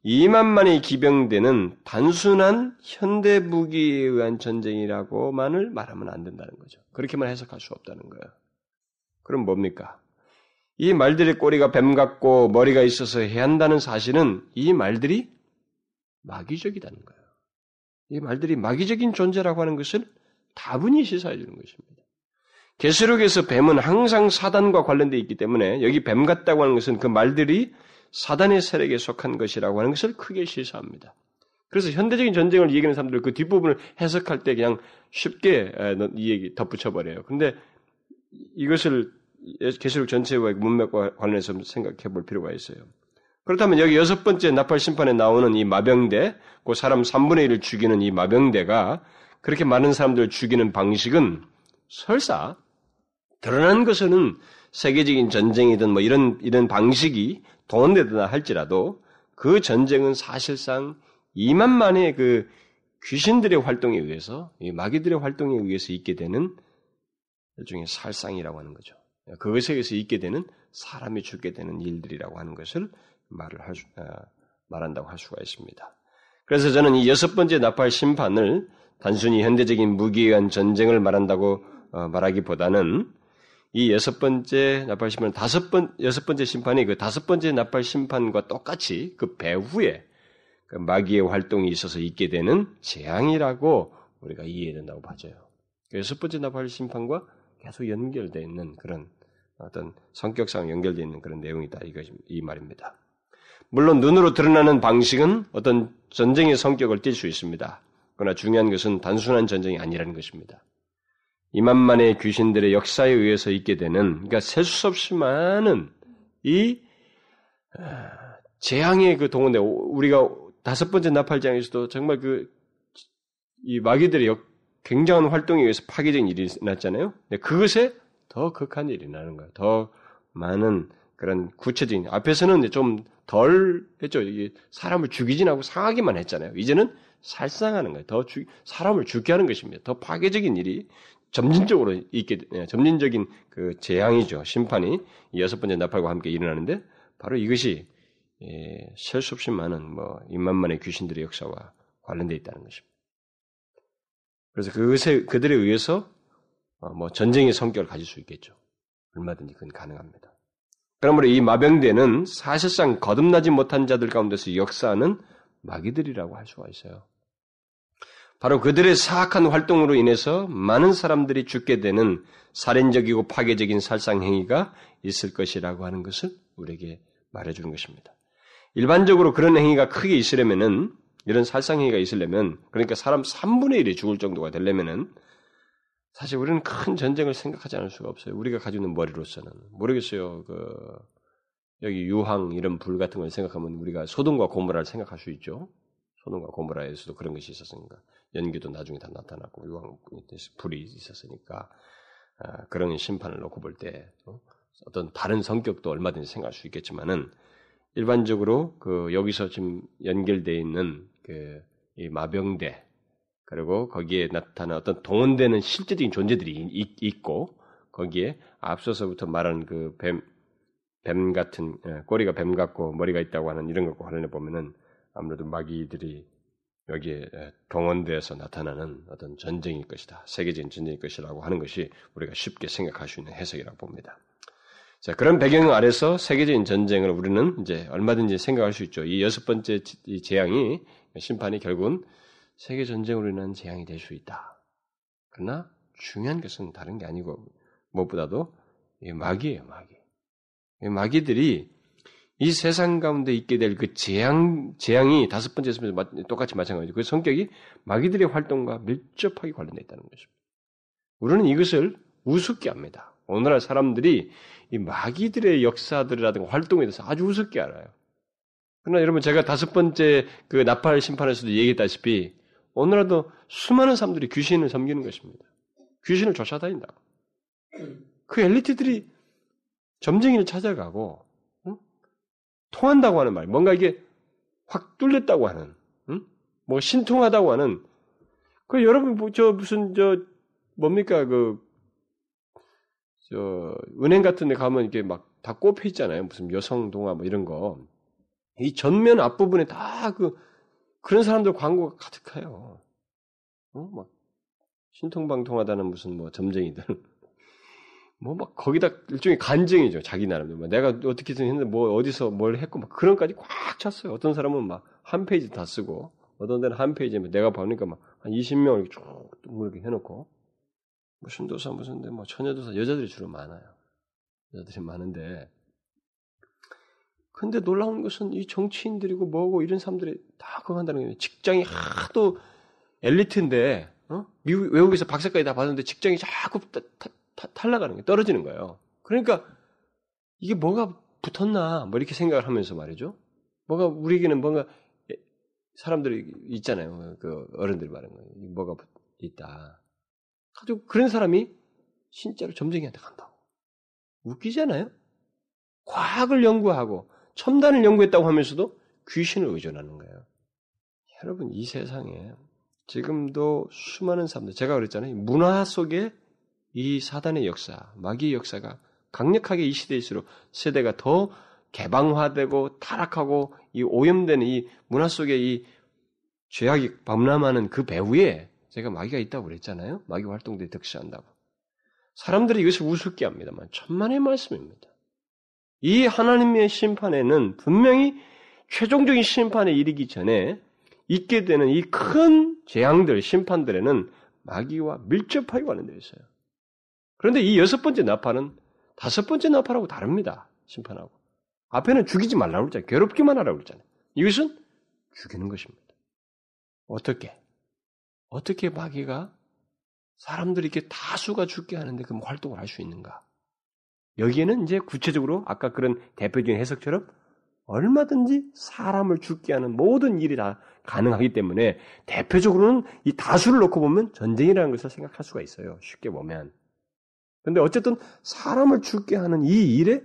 2만만의 기병대는 단순한 현대 무기에 의한 전쟁이라고만을 말하면 안 된다는 거죠. 그렇게만 해석할 수 없다는 거예요. 그럼 뭡니까? 이 말들의 꼬리가 뱀 같고 머리가 있어서 해야 한다는 사실은 이 말들이 마귀적이라는 거예요. 이 말들이 마귀적인 존재라고 하는 것을 다분히 시사해 주는 것입니다. 계시록에서 뱀은 항상 사단과 관련되어 있기 때문에 여기 뱀 같다고 하는 것은 그 말들이 사단의 세력에 속한 것이라고 하는 것을 크게 시사합니다. 그래서 현대적인 전쟁을 얘기하는 사람들 그 뒷부분을 해석할 때 그냥 쉽게 이 얘기 덧붙여 버려요. 근데 이것을 계시록 전체와 문맥과 관련해서 생각해 볼 필요가 있어요. 그렇다면 여기 여섯 번째 나팔 심판에 나오는 이 마병대, 그 사람 3분의 1을 죽이는 이 마병대가 그렇게 많은 사람들을 죽이는 방식은 설사 드러난 것은 세계적인 전쟁이든 뭐 이런 이런 방식이 동원되다 할지라도 그 전쟁은 사실상 2만만의 그, 귀신들의 활동에 의해서, 마귀들의 활동에 의해서 있게 되는 일종의 살상이라고 하는 거죠. 그것에 의해서 있게 되는 사람이 죽게 되는 일들이라고 하는 것을 말을 할 수, 어, 말한다고 할 수가 있습니다. 그래서 저는 이 여섯 번째 나팔 심판을 단순히 현대적인 무기에 의한 전쟁을 말한다고 어, 말하기보다는 이 여섯 번째 나팔 심판, 다섯 번, 여섯 번째 심판이 그 다섯 번째 나팔 심판과 똑같이 그 배후에 그 마귀의 활동이 있어서 있게 되는 재앙이라고 우리가 이해된다고 봐져요. 그 여섯 번째 나팔 심판과 계속 연결되어 있는 그런 어떤 성격상 연결되어 있는 그런 내용이다. 이거, 이 말입니다. 물론 눈으로 드러나는 방식은 어떤 전쟁의 성격을 띌 수 있습니다. 그러나 중요한 것은 단순한 전쟁이 아니라는 것입니다. 이만만의 귀신들의 역사에 의해서 있게 되는, 그러니까 셀 수 없이 많은 이 아, 재앙의 그 동원대 우리가 다섯 번째 나팔장에서도 정말 그 이 마귀들의 역, 굉장한 활동에 의해서 파괴적인 일이 났잖아요. 그것에 더 극한 일이 나는 거예요. 더 많은 그런 구체적인 앞에서는 좀 덜 했죠. 이게 사람을 죽이진 않고 상하기만 했잖아요. 이제는 살상하는 거예요. 더 죽, 사람을 죽게 하는 것입니다. 더 파괴적인 일이 점진적으로 있게 예, 점진적인 그 재앙이죠. 심판이 여섯 번째 나팔과 함께 일어나는데 바로 이것이 예, 셀 수 없이 많은 뭐 인만만의 귀신들의 역사와 관련되어 있다는 것입니다. 그래서 그것에 그들에 의해서 어, 뭐 전쟁의 성격을 가질 수 있겠죠. 얼마든지 그건 가능합니다. 그러므로 이 마병대는 사실상 거듭나지 못한 자들 가운데서 역사하는 마귀들이라고 할 수가 있어요. 바로 그들의 사악한 활동으로 인해서 많은 사람들이 죽게 되는 살인적이고 파괴적인 살상 행위가 있을 것이라고 하는 것을 우리에게 말해주는 것입니다. 일반적으로 그런 행위가 크게 있으려면은 이런 살상 행위가 있으려면 그러니까 사람 3분의 1이 죽을 정도가 되려면은 사실 우리는 큰 전쟁을 생각하지 않을 수가 없어요. 우리가 가지고 있는 머리로서는 모르겠어요. 그 여기 유황 이런 불 같은 걸 생각하면 우리가 소돔과 고모라를 생각할 수 있죠. 소돔과 고모라에서도 그런 것이 있었으니까 연기도 나중에 다 나타났고 유황 불이 있었으니까 아, 그런 심판을 놓고 볼때 어? 어떤 다른 성격도 얼마든지 생각할 수 있겠지만은 일반적으로 그 여기서 지금 연결되어 있는 그 이 마병대 그리고 거기에 나타난 어떤 동원되는 실제적인 존재들이 있고 거기에 앞서서부터 말한 그 뱀, 뱀 같은 예, 꼬리가 뱀 같고 머리가 있다고 하는 이런 것과 관련해 보면은 아무래도 마귀들이 여기에 예, 동원돼서 나타나는 어떤 전쟁일 것이다. 세계적인 전쟁일 것이라고 하는 것이 우리가 쉽게 생각할 수 있는 해석이라고 봅니다. 자, 그런 배경 아래서 세계적인 전쟁을 우리는 이제 얼마든지 생각할 수 있죠. 이 여섯 번째 재앙이, 심판이 결국은 세계 전쟁으로 인한 재앙이 될 수 있다. 그러나 중요한 것은 다른 게 아니고 무엇보다도 마귀예요, 마귀. 마귀들이 이 세상 가운데 있게 될 그 재앙, 재앙이 다섯 번째 에서 똑같이 마찬가지죠. 그 성격이 마귀들의 활동과 밀접하게 관련되어 있다는 것입니다. 우리는 이것을 우습게 합니다. 오늘날 사람들이 이 마귀들의 역사들이라든가 활동에 대해서 아주 우습게 알아요. 그러나 여러분 제가 다섯 번째 그 나팔 심판에서도 얘기했다시피 오늘날도 수많은 사람들이 귀신을 섬기는 것입니다. 귀신을 쫓아다닌다. 그 엘리트들이 점쟁이를 찾아가고 응? 통한다고 하는 말, 뭔가 이게 확 뚫렸다고 하는, 응? 뭐 신통하다고 하는. 그 여러분 뭐 저 무슨 저 뭡니까 그 저 은행 같은 데 가면 이게 막 다 꼽혀 있잖아요. 무슨 여성 동화 뭐 이런 거. 이 전면 앞 부분에 다 그 그런 사람들 광고가 가득해요. 어? 막 신통방통하다는 무슨 뭐 점쟁이들. 뭐 막 거기다 일종의 간증이죠. 자기 나름대로. 뭐 내가 어떻게든 했는데 뭐 어디서 뭘 했고 막 그런까지 꽉 찼어요. 어떤 사람은 막 한 페이지 다 쓰고 어떤 데는 한 페이지면 내가 보니까 막 한 20명 이렇게 쭉 이렇게 해놓고 무슨 도사 무슨 데뭐 처녀도사 여자들이 주로 많아요. 여자들이 많은데 근데 놀라운 것은 이 정치인들이고 뭐고 이런 사람들이 다 그거 한다는 거예요. 직장이 하도 엘리트인데 어? 미국 외국에서 박사까지 다 받았는데 직장이 자꾸 타, 타, 타, 탈락하는 거예요. 떨어지는 거예요. 그러니까 이게 뭐가 붙었나 뭐 이렇게 생각을 하면서 말이죠. 뭐가 우리에게는 뭔가 사람들이 있잖아요. 그 어른들이 말하는 거예요. 뭐가 있다. 가지고 그런 사람이 진짜로 점쟁이한테 간다고. 웃기잖아요? 과학을 연구하고 첨단을 연구했다고 하면서도 귀신을 의존하는 거예요. 여러분, 이 세상에 지금도 수많은 사람들, 제가 그랬잖아요. 문화 속에 이 사단의 역사, 마귀의 역사가 강력하게 이 시대일수록 세대가 더 개방화되고 타락하고 이 오염되는 이 문화 속에 이 죄악이 범람하는 그 배후에 제가 마귀가 있다고 그랬잖아요. 마귀 활동들이 득시한다고. 사람들이 이것을 우습게 합니다만 천만의 말씀입니다. 이 하나님의 심판에는 분명히 최종적인 심판에 이르기 전에 있게 되는 이 큰 재앙들, 심판들에는 마귀와 밀접하게 관련되어 있어요. 그런데 이 여섯 번째 나팔은 다섯 번째 나팔하고 다릅니다. 심판하고. 앞에는 죽이지 말라고 그랬잖아요. 괴롭기만 하라고 그랬잖아요. 이것은 죽이는 것입니다. 어떻게? 어떻게 마귀가 사람들이 이렇게 다수가 죽게 하는데 그 활동을 할 수 있는가? 여기에는 이제 구체적으로 아까 그런 대표적인 해석처럼 얼마든지 사람을 죽게 하는 모든 일이 다 가능하기 때문에 대표적으로는 이 다수를 놓고 보면 전쟁이라는 것을 생각할 수가 있어요. 쉽게 보면. 근데 어쨌든 사람을 죽게 하는 이 일에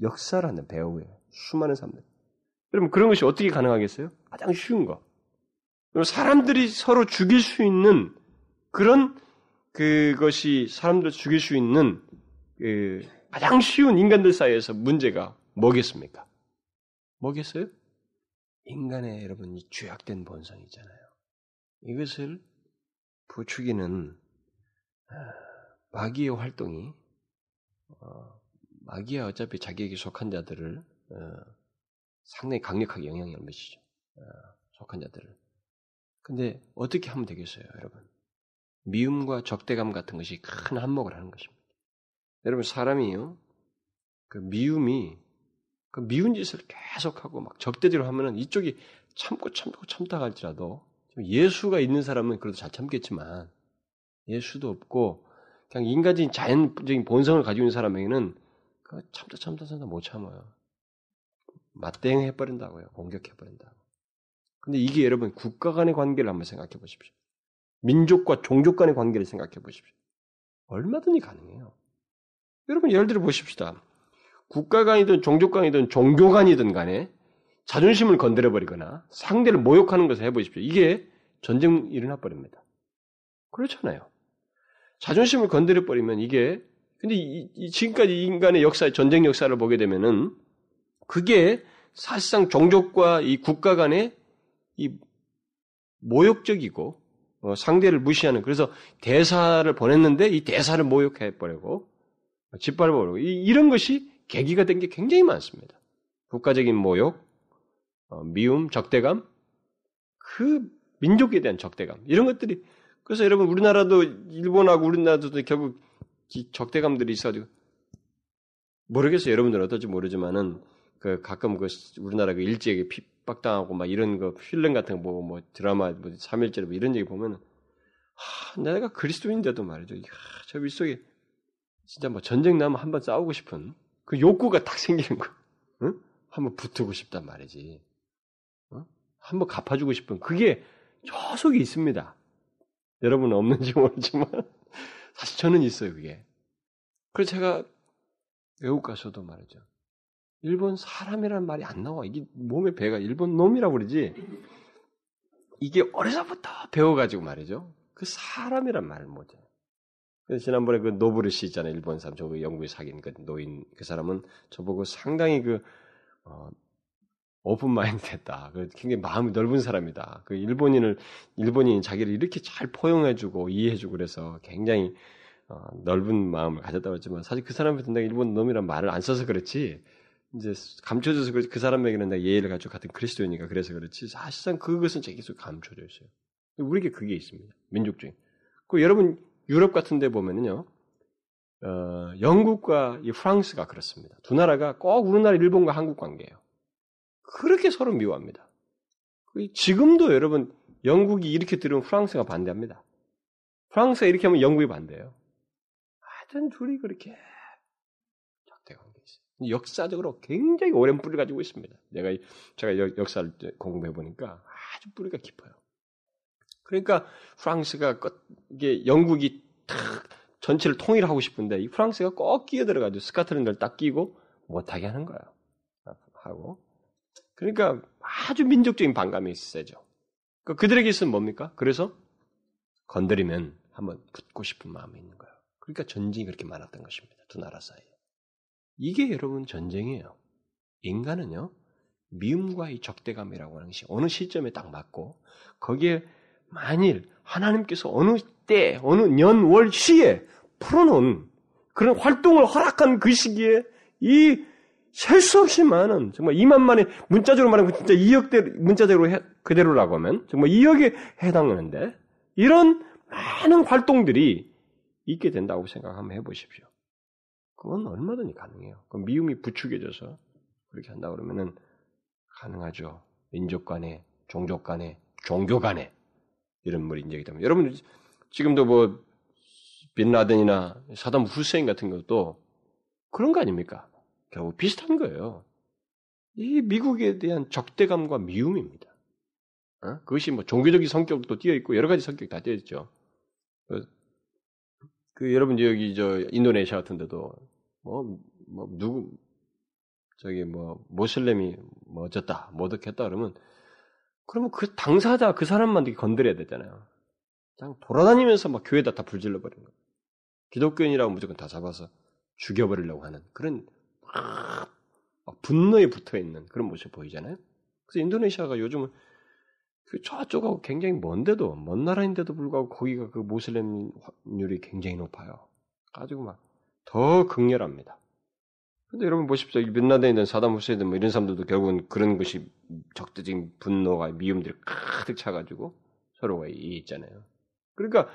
역사라는 배우에 수많은 사람들. 여러분 그런 것이 어떻게 가능하겠어요? 가장 쉬운 거. 사람들이 서로 죽일 수 있는 그런 그것이 사람들 죽일 수 있는 그 가장 쉬운 인간들 사이에서 문제가 뭐겠습니까? 뭐겠어요? 인간의 여러분 이 죄악된 본성이잖아요. 이것을 부추기는 아, 마귀의 활동이 어, 마귀야 어차피 자기에게 속한 자들을 어, 상당히 강력하게 영향을 미치죠. 어, 속한 자들을. 근데 어떻게 하면 되겠어요, 여러분? 미움과 적대감 같은 것이 큰 한몫을 하는 것입니다. 여러분 사람이요, 그 미움이 그 미운 짓을 계속하고 막 적대적으로 하면은 이쪽이 참고 참고 참다 갈지라도 예수가 있는 사람은 그래도 잘 참겠지만 예수도 없고 그냥 인간적인 자연적인 본성을 가지고 있는 사람에게는 그 참다 참다 참다 못 참아요. 맞대응해 버린다고요. 공격해 버린다고. 근데 이게 여러분 국가 간의 관계를 한번 생각해 보십시오. 민족과 종족 간의 관계를 생각해 보십시오. 얼마든지 가능해요. 여러분 예를 들어 보십시다. 국가 간이든 종족 간이든 종교 간이든 간에 자존심을 건드려 버리거나 상대를 모욕하는 것을 해 보십시오. 이게 전쟁 일어나 버립니다. 그렇잖아요. 자존심을 건드려 버리면 이게 근데 이, 이 지금까지 인간의 역사, 전쟁 역사를 보게 되면은 그게 사실상 종족과 이 국가 간의 이 모욕적이고 어, 상대를 무시하는 그래서 대사를 보냈는데 이 대사를 모욕해 버리고 짓밟아 버리고 이, 런 것이 계기가 된 게 굉장히 많습니다. 국가적인 모욕, 어, 미움, 적대감, 그 민족에 대한 적대감 이런 것들이 그래서 여러분 우리나라도 일본하고 우리나라도 결국 적대감들이 있어가지고 모르겠어요. 여러분들은 어떨지 모르지만은 그 가끔 그 우리나라 그 일제에게 핍박당하고 막 이런 거 필름 같은 거 보고 뭐 드라마 뭐 3일째로 뭐 이런 얘기 보면은 하, 내가 그리스도인데도 말이죠. 하, 저 밑속에 진짜 뭐 전쟁 나면 한번 싸우고 싶은 그 욕구가 딱 생기는 거. 응? 한번 붙고 싶단 말이지. 어? 한번 갚아주고 싶은 그게 저 속에 있습니다. 여러분은 없는지 모르지만 <laughs> 사실 저는 있어요 그게. 그래서 제가 외국 가서도 말이죠. 일본 사람이라는 말이 안 나와. 이게 몸에 배가 일본 놈이라고 그러지. 이게 어려서부터 배워가지고 말이죠. 그 사람이란 말을 못해. 그래서 지난번에 그 노브르 씨 있잖아요. 일본 사람. 저 영국에 사귄 그 노인 그 사람은 저보고 상당히 그, 어, 오픈 마인드 됐다. 그 굉장히 마음이 넓은 사람이다. 그 일본인을, 일본인이 자기를 이렇게 잘 포용해주고 이해해주고 그래서 굉장히 어, 넓은 마음을 가졌다고 했지만 사실 그 사람한테 내가 일본 놈이란 말을 안 써서 그렇지 이제 감춰져서 그, 그 사람에게는 내가 예의를 가지고 같은 그리스도인이니까 그래서 그렇지 사실상 그것은 제 계속 감춰져 있어요. 우리에게 그게 있습니다. 민족주의. 그 여러분 유럽 같은 데 보면은요. 어, 영국과 이 프랑스가 그렇습니다. 두 나라가 꼭 우리나라 일본과 한국 관계예요. 그렇게 서로 미워합니다. 그 지금도 여러분 영국이 이렇게 들으면 프랑스가 반대합니다. 프랑스가 이렇게 하면 영국이 반대해요. 하여튼 둘이 그렇게 역사적으로 굉장히 오랜 뿌리를 가지고 있습니다. 내가 제가 역사를 공부해 보니까 아주 뿌리가 깊어요. 그러니까 프랑스가 이게 영국이 탁 전체를 통일하고 싶은데 이 프랑스가 꼭 끼어들어가지고 스카틀랜드를 딱 끼고 못하게 하는 거예요. 하고 그러니까 아주 민족적인 반감이 세죠. 그러니까 그들에게 있으면 뭡니까? 그래서 건드리면 한번 붙고 싶은 마음이 있는 거예요. 그러니까 전쟁이 그렇게 많았던 것입니다. 두 나라 사이에. 이게 여러분 전쟁이에요. 인간은요, 미움과 이 적대감이라고 하는 것이 어느 시점에 딱 맞고, 거기에 만일 하나님께서 어느 때, 어느 년, 월, 시에 풀어놓은 그런 활동을 허락한 그 시기에 이 셀 수 없이 많은 정말 2만 만의 문자적으로 말하면 진짜 2억대 문자적으로 해, 그대로라고 하면 정말 2억에 해당하는데 이런 많은 활동들이 있게 된다고 생각 한번 해보십시오. 그건 얼마든지 가능해요. 그 미움이 부추겨져서 그렇게 한다 그러면은 가능하죠. 민족 간에, 종족 간에, 종교 간에 이런 물이 인정이 되면 여러분 지금도 뭐 빈라덴이나 사담 후세인 같은 것도 그런 거 아닙니까? 결국 비슷한 거예요. 이 미국에 대한 적대감과 미움입니다. 어? 그것이 뭐 종교적인 성격도 띄어 있고 여러 가지 성격이 다 띄어 있죠. 그, 그 여러분 여기 저 인도네시아 같은데도 뭐, 뭐 누구 저기 뭐 모슬렘이 뭐 어쩌다 뭐 어떻겠다 그러면 그러면 그 당사자 그 사람만 되게 건드려야 되잖아요. 그냥 돌아다니면서 막 교회에다 다 불질러 버리는 거예요. 기독교인이라고 무조건 다 잡아서 죽여버리려고 하는 그런 막 분노에 붙어 있는 그런 모습 보이잖아요. 그래서 인도네시아가 요즘은 그 저쪽하고 굉장히 먼데도 먼 나라인데도 불구하고 거기가 그 모슬렘률이 굉장히 높아요. 가지고 막 더 극렬합니다. 근데 여러분 보십시오. 민라덴이든 사담 후세이든 뭐 이런 사람들도 결국은 그런 것이 적대적인 분노가 미움들이 가득 차가지고 서로가 이 있잖아요. 그러니까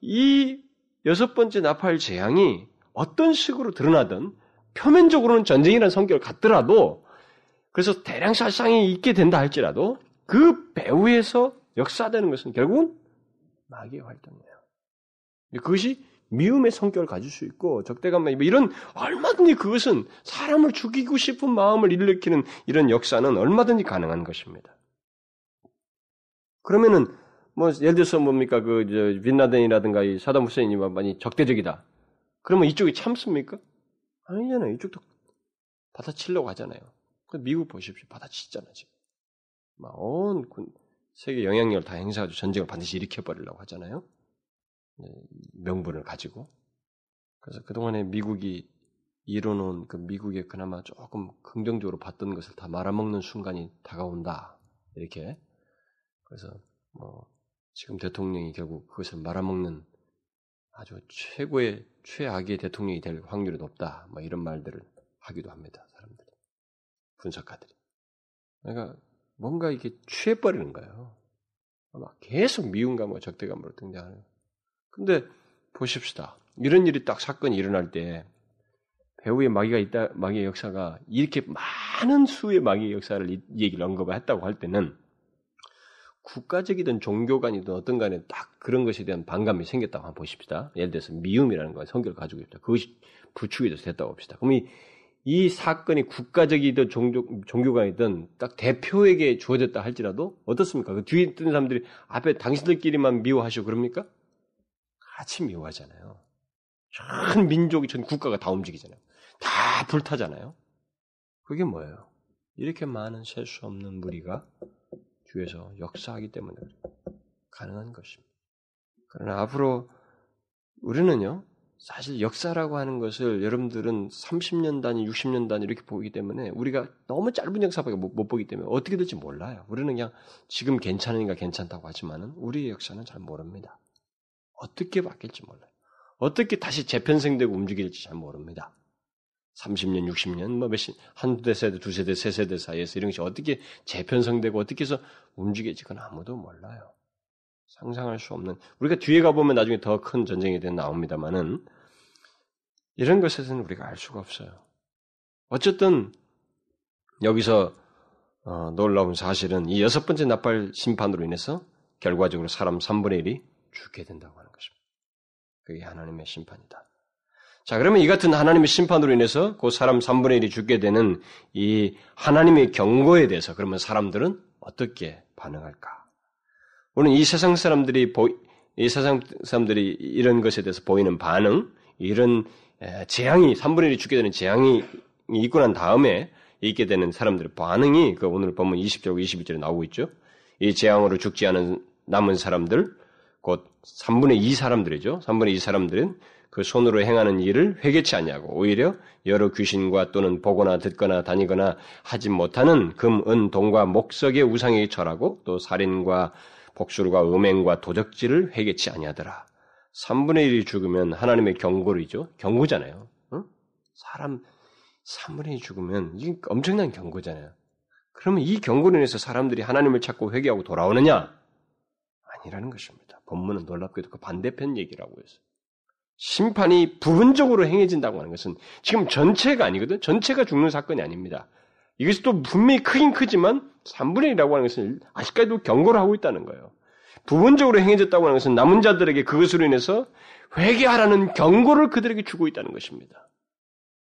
이 여섯 번째 나팔 재앙이 어떤 식으로 드러나든 표면적으로는 전쟁이라는 성격을 갖더라도 그래서 대량 살상이 있게 된다 할지라도 그 배후에서 역사되는 것은 결국은 마귀의 활동이에요. 그것이 미움의 성격을 가질 수 있고 적대감만 뭐 이런 얼마든지 그것은 사람을 죽이고 싶은 마음을 일으키는 이런 역사는 얼마든지 가능한 것입니다. 그러면은 뭐 예를 들어서 뭡니까 그 빈라덴이라든가 이 사담 후세인이 많이 적대적이다. 그러면 이쪽이 참습니까? 아니잖아요. 이쪽도 받아치려고 하잖아요. 미국 보십시오. 받아치잖아 지금. 온 세계 영향력을 다 행사하고 전쟁을 반드시 일으켜버리려고 하잖아요. 명분을 가지고. 그래서 그동안에 미국이 이뤄놓은 그 미국의 그나마 조금 긍정적으로 봤던 것을 다 말아먹는 순간이 다가온다. 이렇게. 그래서 뭐 지금 대통령이 결국 그것을 말아먹는 아주 최고의 최악의 대통령이 될 확률이 높다. 뭐 이런 말들을 하기도 합니다. 사람들이. 분석가들이. 그러니까 뭔가 이게 취해버리는 거예요. 막 계속 미움감과 적대감으로 등장하는. 근데 보십시다. 이런 일이 딱 사건이 일어날 때 배우의 마귀가 있다, 마귀의 역사가 이렇게 많은 수의 마귀의 역사를 이, 얘기를 언급을 했다고 할 때는 국가적이든 종교관이든 어떤 간에 딱 그런 것에 대한 반감이 생겼다고 한번 보십시다. 예를 들어서 미움이라는 거 성격을 가지고 있다. 그것이 부축이 돼서 됐다고 봅시다. 그럼 이, 이 사건이 국가적이든 종교, 종교관이든 딱 대표에게 주어졌다 할지라도 어떻습니까? 그 뒤에 있던 사람들이 앞에 당신들끼리만 미워하시고 그럽니까? 같이 미워하잖아요. 전 민족이, 전 국가가 다 움직이잖아요. 다 불타잖아요. 그게 뭐예요? 이렇게 많은 셀 수 없는 무리가 뒤에서 역사하기 때문에 가능한 것입니다. 그러나 앞으로 우리는요, 사실 역사라고 하는 것을 여러분들은 30년 단위, 60년 단위 이렇게 보기 때문에 우리가 너무 짧은 역사밖에 못, 못 보기 때문에 어떻게 될지 몰라요. 우리는 그냥 지금 괜찮으니까 괜찮다고 하지만은 우리의 역사는 잘 모릅니다. 어떻게 바뀔지 몰라요. 어떻게 다시 재편생되고 움직일지 잘 모릅니다. 30년, 60년, 뭐 몇십, 한두 세대, 두 세대, 세 세대 사이에서 이런 것이 어떻게 재편성되고 어떻게 해서 움직일지 그건 아무도 몰라요. 상상할 수 없는, 우리가 뒤에 가보면 나중에 더 큰 전쟁에 대해 나옵니다만은, 이런 것에서는 우리가 알 수가 없어요. 어쨌든, 여기서, 어, 놀라운 사실은 이 여섯 번째 나팔 심판으로 인해서 결과적으로 사람 3분의 1이 죽게 된다고 하는 것입니다. 그게 하나님의 심판이다. 자, 그러면 이 같은 하나님의 심판으로 인해서 그 사람 3분의 1이 죽게 되는 이 하나님의 경고에 대해서 그러면 사람들은 어떻게 반응할까? 오늘 이 세상 사람들이 보, 이 세상 사람들이 이런 것에 대해서 보이는 반응, 이런 재앙이 3분의 1이 죽게 되는 재앙이 있고 난 다음에 있게 되는 사람들의 반응이 그 오늘 보면 20절 22절에 나오고 있죠. 이 재앙으로 죽지 않은 남은 사람들, 곧 3분의 2 사람들이죠. 3분의 2 사람들은 그 손으로 행하는 일을 회개치 않냐고 오히려 여러 귀신과 또는 보거나 듣거나 다니거나 하지 못하는 금, 은, 동과 목석의 우상에 절하고 또 살인과 복술과 음행과 도적질을 회개치 아니하더라. 3분의 1이 죽으면 하나님의 경고이죠. 경고잖아요. 응? 사람 3분의 1이 죽으면 이게 엄청난 경고잖아요. 그러면 이 경고로 인해서 사람들이 하나님을 찾고 회개하고 돌아오느냐? 아니라는 것입니다. 본문은 놀랍게도 그 반대편 얘기라고 해서. 심판이 부분적으로 행해진다고 하는 것은 지금 전체가 아니거든. 전체가 죽는 사건이 아닙니다. 이것이 또 분명히 크긴 크지만 3분의 1이라고 하는 것은 아직까지도 경고를 하고 있다는 거예요. 부분적으로 행해졌다고 하는 것은 남은 자들에게 그것으로 인해서 회개하라는 경고를 그들에게 주고 있다는 것입니다.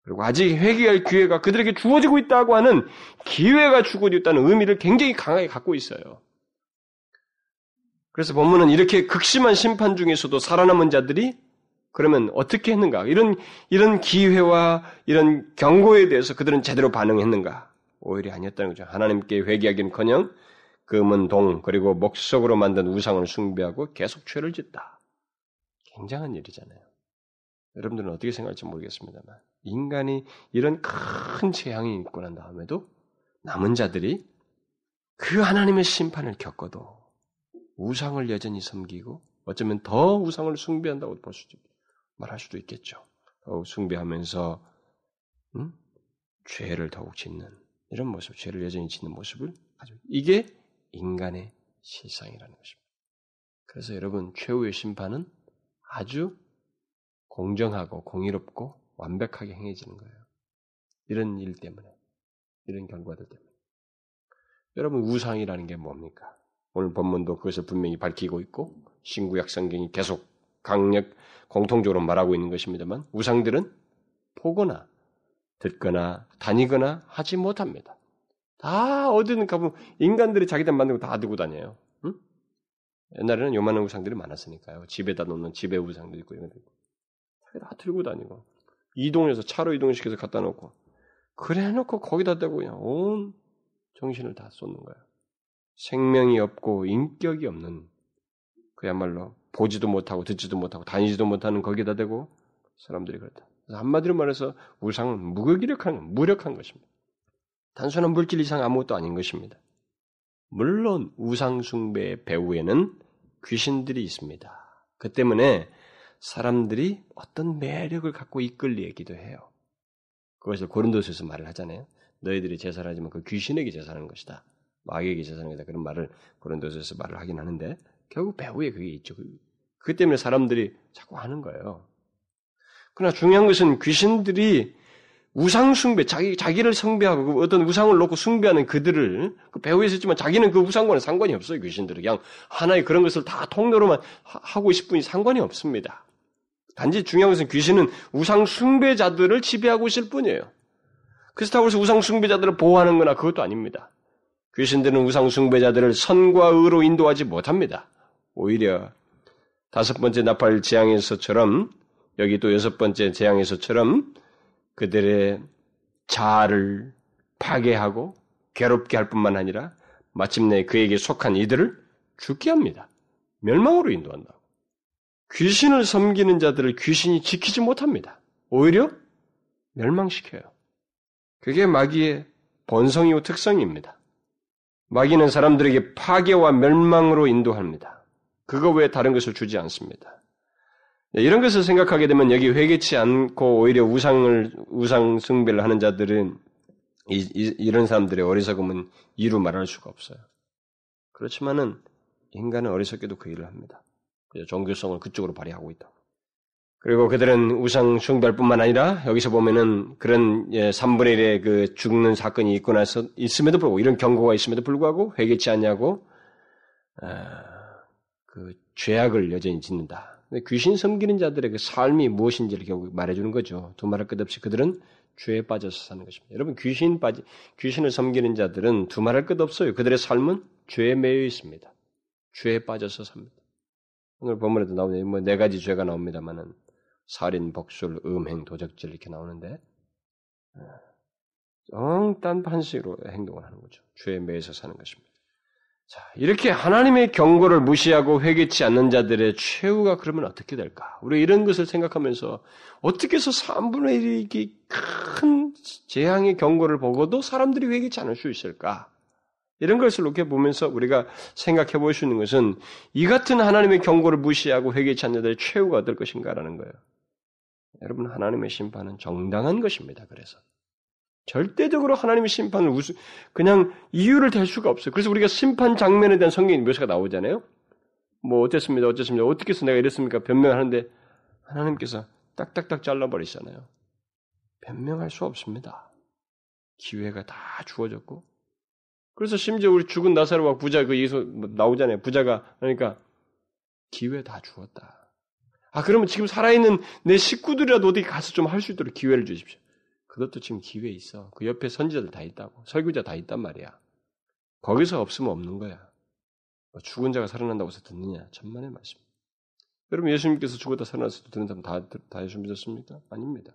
그리고 아직 회개할 기회가 그들에게 주어지고 있다고 하는 기회가 주어지고 있다는 의미를 굉장히 강하게 갖고 있어요. 그래서 본문은 이렇게 극심한 심판 중에서도 살아남은 자들이 그러면 어떻게 했는가? 이런, 이런 기회와 이런 경고에 대해서 그들은 제대로 반응했는가? 오히려 아니었다는 거죠. 하나님께 회개하기는 커녕 금은 동, 그리고 목석으로 만든 우상을 숭배하고 계속 죄를 짓다. 굉장한 일이잖아요. 여러분들은 어떻게 생각할지 모르겠습니다만, 인간이 이런 큰 재앙이 있고 난 다음에도 남은 자들이 그 하나님의 심판을 겪어도 우상을 여전히 섬기고 어쩌면 더 우상을 숭배한다고 볼 수도 말할 수도 있겠죠. 더욱 숭배하면서 음? 죄를 더욱 짓는 이런 모습, 죄를 여전히 짓는 모습을 가지고 이게 인간의 실상이라는 것입니다. 그래서 여러분 최후의 심판은 아주 공정하고 공의롭고 완벽하게 행해지는 거예요. 이런 일 때문에, 이런 결과들 때문에. 여러분 우상이라는 게 뭡니까? 오늘 본문도 그것을 분명히 밝히고 있고 신구약 성경이 계속 강력 공통적으로 말하고 있는 것입니다만 우상들은 보거나 듣거나 다니거나 하지 못합니다. 다 어디든 가보면 인간들이 자기들 거다 들고 다녀요. 응? 옛날에는 요만한 우상들이 많았으니까요. 집에다 놓는 집에 우상도 있고 이런 거 있고. 다 들고 다니고 이동해서 차로 이동시켜서 갖다 놓고 그래 놓고 거기다 대고 그냥 온 정신을 다 쏟는 거예요. 생명이 없고 인격이 없는 그야말로 보지도 못하고 듣지도 못하고 다니지도 못하는 거기다 대고 사람들이 그렇다. 한마디로 말해서 우상은 무기력한 무력한 것입니다. 단순한 물질 이상 아무것도 아닌 것입니다. 물론 우상 숭배의 배후에는 귀신들이 있습니다. 그 때문에 사람들이 어떤 매력을 갖고 이끌리기도 해요. 그것을 고린도서에서 말을 하잖아요. 너희들이 제사를 하지만 그 귀신에게 제사하는 것이다. 마귀에게 제사하는 것이다. 그런 말을 고린도서에서 말을 하긴 하는데 결국 배후에 그게 있죠. 그 때문에 사람들이 자꾸 하는 거예요. 그러나 중요한 것은 귀신들이 우상 숭배, 자기, 자기를 성배하고 그 어떤 우상을 놓고 숭배하는 그들을 그 배후에 있었지만 자기는 그 우상과는 상관이 없어요, 귀신들은. 그냥 하나의 그런 것을 다 통로로만 하고 있을 뿐이 상관이 없습니다. 단지 중요한 것은 귀신은 우상 숭배자들을 지배하고 있을 뿐이에요. 그렇다고 해서 우상 숭배자들을 보호하는 거나 그것도 아닙니다. 귀신들은 우상 숭배자들을 선과 의로 인도하지 못합니다. 오히려 다섯 번째 나팔 재앙에서처럼 여기 또 여섯 번째 재앙에서처럼 그들의 자아를 파괴하고 괴롭게 할 뿐만 아니라 마침내 그에게 속한 이들을 죽게 합니다. 멸망으로 인도한다. 귀신을 섬기는 자들을 귀신이 지키지 못합니다. 오히려 멸망시켜요. 그게 마귀의 본성이고 특성입니다. 마귀는 사람들에게 파괴와 멸망으로 인도합니다. 그거 외에 다른 것을 주지 않습니다. 네, 이런 것을 생각하게 되면 여기 회개치 않고 오히려 우상을 우상 숭배를 하는 자들은 이, 이, 런 사람들의 어리석음은 이루 말할 수가 없어요. 그렇지만은 인간은 어리석게도 그 일을 합니다. 종교성을 그쪽으로 발휘하고 있다. 그리고 그들은 우상 숭배뿐만 아니라 여기서 보면은 그런 예, 3분의 1의 그 죽는 사건이 있고 나서 있음에도 불구하고 이런 경고가 있음에도 불구하고 회개치 않냐고 아, 그 죄악을 여전히 짓는다. 귀신 섬기는 자들의 그 삶이 무엇인지를 결국 말해주는 거죠. 두말할 것 없이 그들은 죄에 빠져서 사는 것입니다. 여러분 귀신 빠지 귀신을 섬기는 자들은 두말할 것 없어요. 그들의 삶은 죄에 매여 있습니다. 죄에 빠져서 삽니다. 오늘 본문에도 나오는 뭐네 가지 죄가 나옵니다만은 살인, 복술, 음행, 도적질 이렇게 나오는데 엉딴 반식으로 행동을 하는 거죠. 죄에 매여서 사는 것입니다. 자, 이렇게 하나님의 경고를 무시하고 회개치 않는 자들의 최후가 그러면 어떻게 될까? 우리 이런 것을 생각하면서 어떻게 해서 3분의 1이 큰 재앙의 경고를 보고도 사람들이 회개치 않을 수 있을까? 이런 것을 이렇게 보면서 우리가 생각해 볼 수 있는 것은 이 같은 하나님의 경고를 무시하고 회개치 않는 자들의 최후가 어떨 것인가라는 거예요. 여러분, 하나님의 심판은 정당한 것입니다. 그래서. 절대적으로 하나님의 심판을 우수, 그냥 이유를 댈 수가 없어요. 그래서 우리가 심판 장면에 대한 성경 묘사가 나오잖아요. 뭐 어땠습니다, 어쨌습니다, 어떻게 해서 내가 이랬습니까? 변명하는데 하나님께서 딱딱딱 잘라버리잖아요. 변명할 수 없습니다. 기회가 다 주어졌고. 그래서 심지어 우리 죽은 나사로와 부자 그 예수 나오잖아요. 부자가 그러니까 기회 다 주었다. 아 그러면 지금 살아있는 내 식구들이라도 어디 가서 좀 할 수 있도록 기회를 주십시오. 그것도 지금 기회 있어. 그 옆에 선지자들 다 있다고. 설교자 다 있단 말이야. 거기서 없으면 없는 거야. 뭐 죽은 자가 살아난다고 해서 듣느냐. 천만의 말씀. 여러분 예수님께서 죽었다 살아났을 때 듣는 사람 다, 다 예수 믿었습니까? 아닙니다.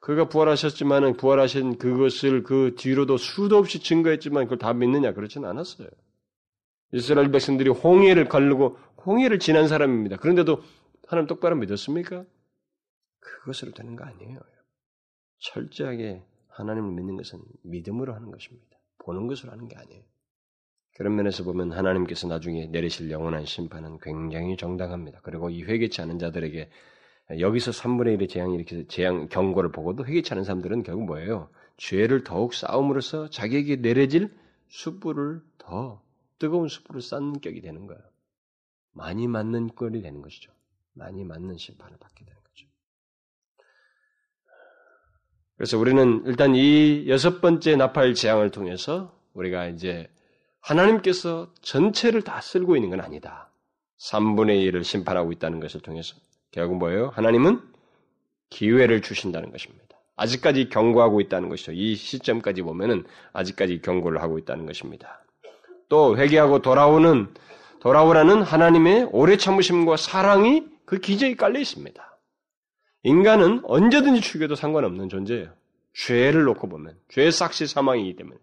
그가 부활하셨지만은 부활하신 그것을 그 뒤로도 수도 없이 증거했지만 그걸 다 믿느냐 그렇지는 않았어요. 이스라엘 백성들이 홍해를 가르고 홍해를 지난 사람입니다. 그런데도 하나님 똑바로 믿었습니까? 그것으로 되는 거 아니에요. 철저하게 하나님을 믿는 것은 믿음으로 하는 것입니다. 보는 것으로 하는 게 아니에요. 그런 면에서 보면 하나님께서 나중에 내리실 영원한 심판은 굉장히 정당합니다. 그리고 이 회개치 않은 자들에게 여기서 3분의 1의 재앙이 이렇게 재앙 경고를 보고도 회개치 않은 사람들은 결국 뭐예요? 죄를 더욱 쌓음으로써 자기에게 내려질 숯불을 더 뜨거운 숯불을 쌓는 격이 되는 거예요. 많이 맞는 꼴이 되는 것이죠. 많이 맞는 심판을 받게 되는. 그래서 우리는 일단 이 여섯 번째 나팔 재앙을 통해서 우리가 이제 하나님께서 전체를 다 쓸고 있는 건 아니다. 3분의 1을 심판하고 있다는 것을 통해서 결국 뭐예요? 하나님은 기회를 주신다는 것입니다. 아직까지 경고하고 있다는 것이죠. 이 시점까지 보면은 아직까지 경고를 하고 있다는 것입니다. 또 회개하고 돌아오는 돌아오라는 하나님의 오래 참으심과 사랑이 그 기저에 깔려 있습니다. 인간은 언제든지 죽여도 상관없는 존재예요. 죄를 놓고 보면 죄의 삭시 사망이기 때문에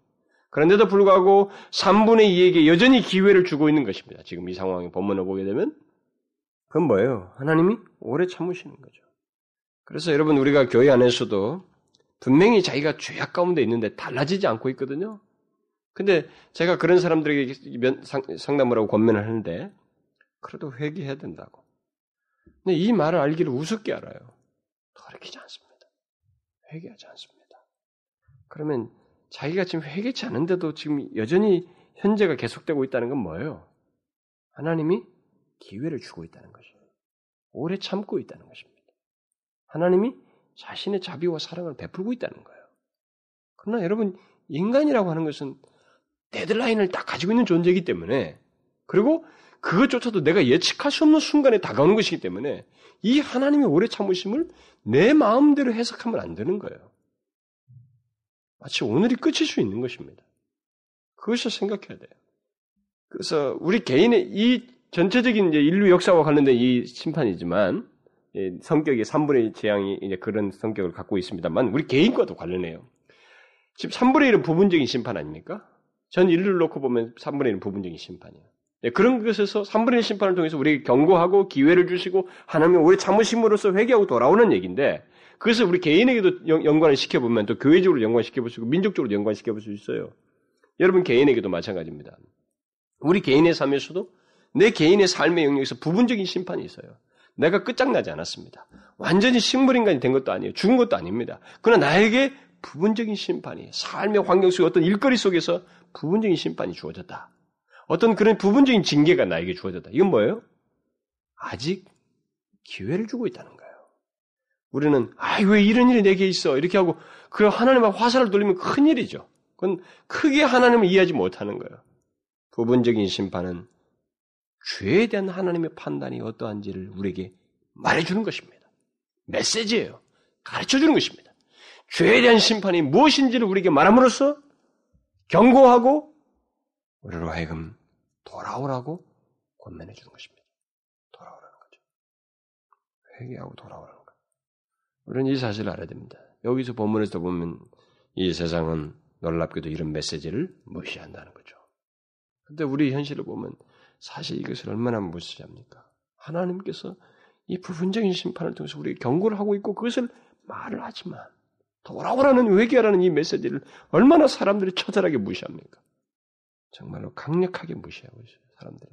그런데도 불구하고 3분의 2에게 여전히 기회를 주고 있는 것입니다. 지금 이 상황에 본문을 보게 되면 그건 뭐예요? 하나님이 오래 참으시는 거죠. 그래서 여러분 우리가 교회 안에서도 분명히 자기가 죄악 가운데 있는데 달라지지 않고 있거든요. 근데 제가 그런 사람들에게 상담을 하고 권면을 하는데 그래도 회개해야 된다고. 근데 이 말을 알기를 우습게 알아요. 돌이키지 않습니다. 회개하지 않습니다. 그러면 자기가 지금 회개치 않은데도 지금 여전히 현재가 계속되고 있다는 건 뭐예요? 하나님이 기회를 주고 있다는 것이에요. 오래 참고 있다는 것입니다. 하나님이 자신의 자비와 사랑을 베풀고 있다는 거예요. 그러나 여러분, 인간이라고 하는 것은 데드라인을 딱 가지고 있는 존재이기 때문에, 그리고 그것조차도 내가 예측할 수 없는 순간에 다가오는 것이기 때문에, 이 하나님의 오래 참으심을 내 마음대로 해석하면 안 되는 거예요. 마치 오늘이 끝일 수 있는 것입니다. 그것을 생각해야 돼요. 그래서 우리 개인의 이 전체적인 이제 인류 역사와 관련된 이 심판이지만 성격이 3분의 재앙이 이제 그런 성격을 갖고 있습니다만 우리 개인과도 관련해요. 지금 3분의 1은 부분적인 심판 아닙니까? 전 인류를 놓고 보면 3분의 1은 부분적인 심판이에요. 네, 그런 것에서 3분의 1 심판을 통해서 우리에게 경고하고 기회를 주시고 하나님의 우리 참으심으로써 회개하고 돌아오는 얘기인데 그것을 우리 개인에게도 연관을 시켜보면 또 교회적으로 연관시켜볼 수 있고 민족적으로 연관시켜볼 수 있어요. 여러분 개인에게도 마찬가지입니다. 우리 개인의 삶에서도 내 개인의 삶의 영역에서 부분적인 심판이 있어요. 내가 끝장나지 않았습니다. 완전히 식물인간이 된 것도 아니에요. 죽은 것도 아닙니다. 그러나 나에게 부분적인 심판이 삶의 환경 속에 어떤 일거리 속에서 부분적인 심판이 주어졌다. 어떤 그런 부분적인 징계가 나에게 주어졌다. 이건 뭐예요? 아직 기회를 주고 있다는 거예요. 우리는 아 왜 이런 일이 내게 있어 이렇게 하고 그 하나님의 화살을 돌리면 큰 일이죠. 그건 크게 하나님을 이해하지 못하는 거예요. 부분적인 심판은 죄에 대한 하나님의 판단이 어떠한지를 우리에게 말해주는 것입니다. 메시지예요. 가르쳐주는 것입니다. 죄에 대한 심판이 무엇인지를 우리에게 말함으로써 경고하고 우리로 하여금 돌아오라고 권면해 주는 것입니다. 돌아오라는 거죠. 회개하고 돌아오라는 거. 우리는 이 사실을 알아야 됩니다. 여기서 본문에서 보면 이 세상은 놀랍게도 이런 메시지를 무시한다는 거죠. 근데 우리 현실을 보면 사실 이것을 얼마나 무시합니까? 하나님께서 이 부분적인 심판을 통해서 우리 경고를 하고 있고 그것을 말을 하지만 돌아오라는 회개하라는 이 메시지를 얼마나 사람들이 처절하게 무시합니까? 정말로 강력하게 무시하고 있어요, 사람들이.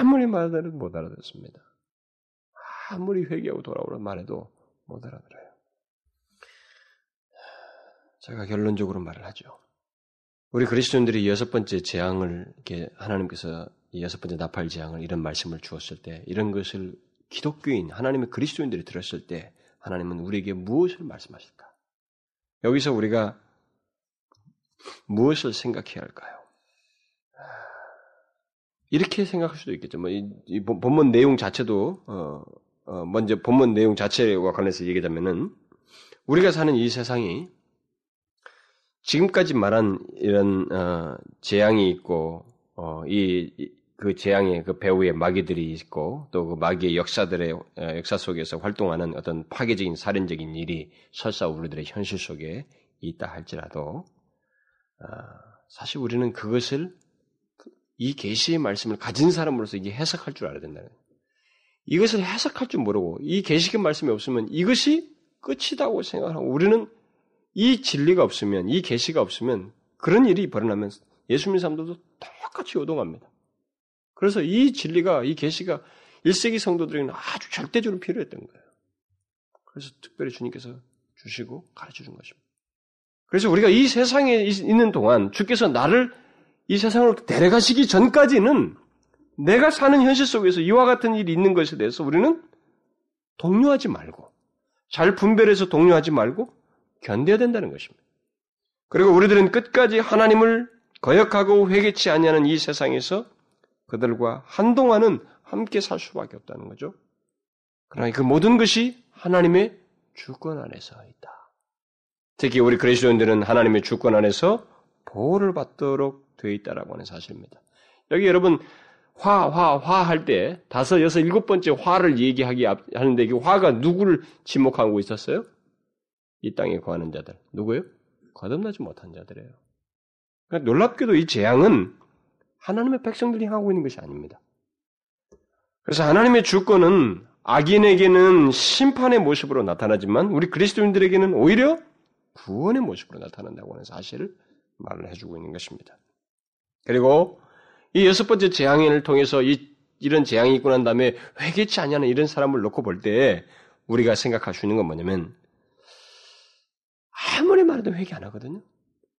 아무리 말해도 못 알아듣습니다. 아무리 회개하고 돌아오라 말해도 못 알아들어요. 제가 결론적으로 말을 하죠. 우리 그리스도인들이 여섯 번째 재앙을 이렇게 하나님께서 이 여섯 번째 나팔 재앙을 이런 말씀을 주었을 때 이런 것을 기독교인 하나님의 그리스도인들이 들었을 때 하나님은 우리에게 무엇을 말씀하실까? 여기서 우리가 무엇을 생각해야 할까요? 이렇게 생각할 수도 있겠죠. 뭐, 이, 이 본문 내용 자체도, 어, 어, 먼저 본문 내용 자체와 관련해서 얘기하자면은, 우리가 사는 이 세상이 지금까지 말한 이런, 어, 재앙이 있고, 어, 이, 그 재앙의 그 배후에 마귀들이 있고, 또 그 마귀의 역사들의, 어, 역사 속에서 활동하는 어떤 파괴적인 살인적인 일이 설사 우리들의 현실 속에 있다 할지라도, 어, 사실 우리는 그것을 이 계시의 말씀을 가진 사람으로서 이게 해석할 줄 알아야 된다는. 이것을 해석할 줄 모르고 이 계시의 말씀이 없으면 이것이 끝이다고 생각하고 우리는 이 진리가 없으면 이 계시가 없으면 그런 일이 벌어나면 예수 믿는 사람들도 똑같이 요동합니다. 그래서 이 진리가 이 계시가 1세기 성도들에게는 아주 절대적으로 필요했던 거예요. 그래서 특별히 주님께서 주시고 가르쳐 준 것입니다. 그래서 우리가 이 세상에 있는 동안 주께서 나를 이 세상으로 데려가시기 전까지는 내가 사는 현실 속에서 이와 같은 일이 있는 것에 대해서 우리는 동요하지 말고 잘 분별해서 동요하지 말고 견뎌야 된다는 것입니다. 그리고 우리들은 끝까지 하나님을 거역하고 회개치 아니하는 이 세상에서 그들과 한동안은 함께 살 수밖에 없다는 거죠. 그러나 그 모든 것이 하나님의 주권 안에서 있다. 특히 우리 그리스도인들은 하나님의 주권 안에서 보호를 받도록 되어 있다라고 하는 사실입니다. 여기 여러분 화, 화, 화 할 때 다섯, 여섯, 일곱 번째 화를 얘기하기 하는데 이 화가 누구를 지목하고 있었어요? 이 땅에 거하는 자들. 누구요? 거듭나지 못한 자들이에요. 그러니까 놀랍게도 이 재앙은 하나님의 백성들이 하고 있는 것이 아닙니다. 그래서 하나님의 주권은 악인에게는 심판의 모습으로 나타나지만 우리 그리스도인들에게는 오히려 구원의 모습으로 나타난다고 하는 사실을 말을 해주고 있는 것입니다. 그리고 이 여섯 번째 재앙을 통해서 이, 이런 재앙이 있고 난 다음에 회개치 않냐는 이런 사람을 놓고 볼 때 우리가 생각할 수 있는 건 뭐냐면 아무리 말해도 회개 안 하거든요.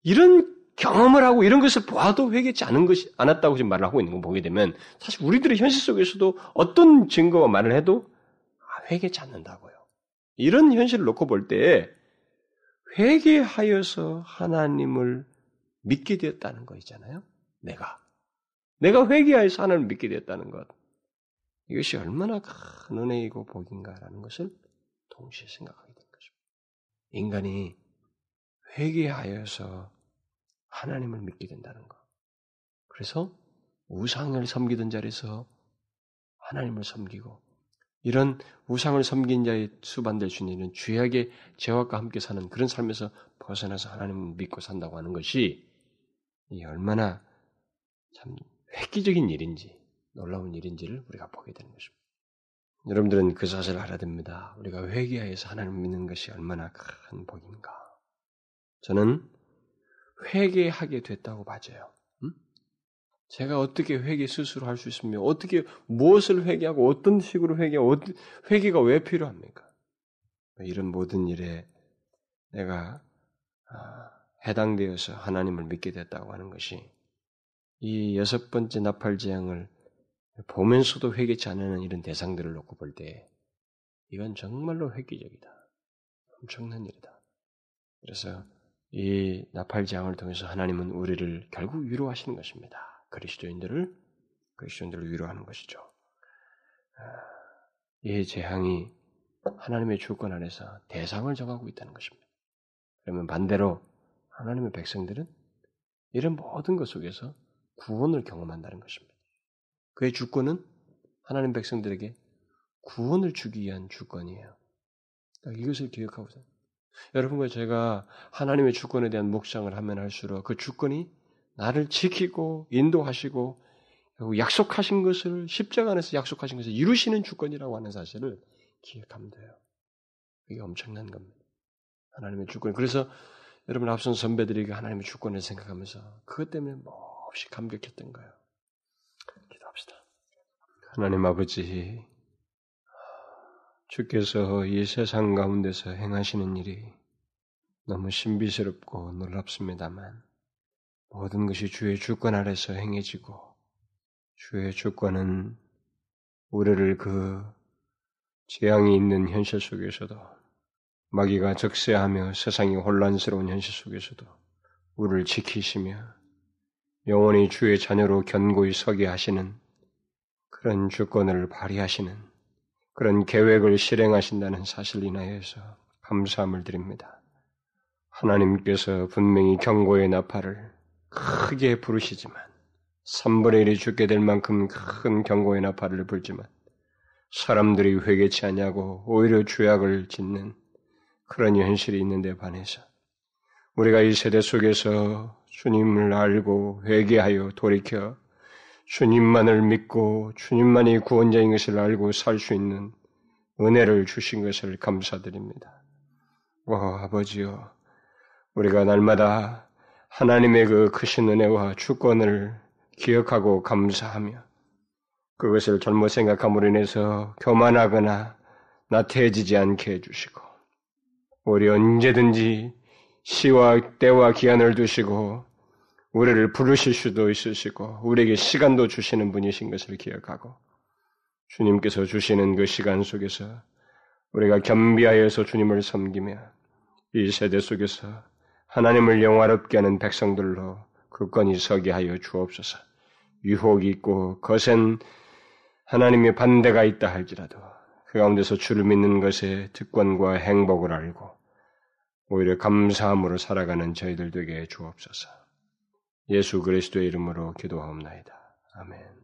이런 경험을 하고 이런 것을 보아도 회개치 않은 것이 않았다고 지금 말을 하고 있는 거 보게 되면 사실 우리들의 현실 속에서도 어떤 증거와 말을 해도 아, 회개치 않는다고요. 이런 현실을 놓고 볼 때 회개하여서 하나님을 믿게 되었다는 거 있잖아요. 내가. 내가 회개하여서 하나님을 믿게 되었다는 것. 이것이 얼마나 큰 은혜이고 복인가라는 것을 동시에 생각하게 된 것입니다. 인간이 회개하여서 하나님을 믿게 된다는 것. 그래서 우상을 섬기던 자리에서 하나님을 섬기고 이런 우상을 섬긴 자의 수반될 수 있는 죄악의 죄악과 함께 사는 그런 삶에서 벗어나서 하나님을 믿고 산다고 하는 것이 이 얼마나 참 획기적인 일인지 놀라운 일인지를 우리가 보게 되는 것입니다. 여러분들은 그 사실을 알아야 됩니다. 우리가 회개하여서 하나님을 믿는 것이 얼마나 큰 복인가. 저는 회개하게 됐다고 봐져요. 음? 제가 어떻게 회개 스스로 할 수 있으며 어떻게 무엇을 회개하고 어떤 식으로 회개하고 회개가 왜 필요합니까? 이런 모든 일에 내가 아, 해당되어서 하나님을 믿게 됐다고 하는 것이 이 여섯 번째 나팔 재앙을 보면서도 회개치 않는 이런 대상들을 놓고 볼 때 이건 정말로 획기적이다. 엄청난 일이다. 그래서 이 나팔 재앙을 통해서 하나님은 우리를 결국 위로하시는 것입니다. 그리스도인들을 그리스도인들을 위로하는 것이죠. 아, 이 재앙이 하나님의 주권 안에서 대상을 정하고 있다는 것입니다. 그러면 반대로 하나님의 백성들은 이런 모든 것 속에서 구원을 경험한다는 것입니다. 그의 주권은 하나님 백성들에게 구원을 주기 위한 주권이에요. 그러니까 이것을 기억하고 있어요. 여러분과 제가 하나님의 주권에 대한 묵상을 하면 할수록 그 주권이 나를 지키고 인도하시고 약속하신 것을 십자가 안에서 약속하신 것을 이루시는 주권이라고 하는 사실을 기억하면 돼요. 이게 엄청난 겁니다. 하나님의 주권. 그래서 여러분 앞선 선배들이 하나님의 주권을 생각하면서 그것 때문에 몹시 감격했던 거예요. 기도합시다. 하나님 아버지, 주께서 이 세상 가운데서 행하시는 일이 너무 신비스럽고 놀랍습니다만 모든 것이 주의 주권 아래서 행해지고 주의 주권은 우리를 그 재앙이 있는 현실 속에서도 마귀가 적세하며 세상이 혼란스러운 현실 속에서도 우리를 지키시며 영원히 주의 자녀로 견고히 서게 하시는 그런 주권을 발휘하시는 그런 계획을 실행하신다는 사실 인하여서 감사함을 드립니다. 하나님께서 분명히 경고의 나팔을 크게 부르시지만 3분의 1이 죽게 될 만큼 큰 경고의 나팔을 불지만 사람들이 회개치 않냐고 오히려 죄악을 짓는 그런 현실이 있는데 반해서 우리가 이 세대 속에서 주님을 알고 회개하여 돌이켜 주님만을 믿고 주님만이 구원자인 것을 알고 살 수 있는 은혜를 주신 것을 감사드립니다. 와, 아버지여, 우리가 날마다 하나님의 그 크신 은혜와 주권을 기억하고 감사하며 그것을 잘못 생각함으로 인해서 교만하거나 나태해지지 않게 해주시고 우리 언제든지 시와 때와 기한을 두시고 우리를 부르실 수도 있으시고 우리에게 시간도 주시는 분이신 것을 기억하고 주님께서 주시는 그 시간 속에서 우리가 겸비하여서 주님을 섬기며 이 세대 속에서 하나님을 영화롭게 하는 백성들로 그건이 서게 하여 주옵소서. 유혹이 있고 거센 하나님의 반대가 있다 할지라도 그 가운데서 주를 믿는 것에 특권과 행복을 알고 오히려 감사함으로 살아가는 저희들 되게 주옵소서. 예수 그리스도의 이름으로 기도하옵나이다. 아멘.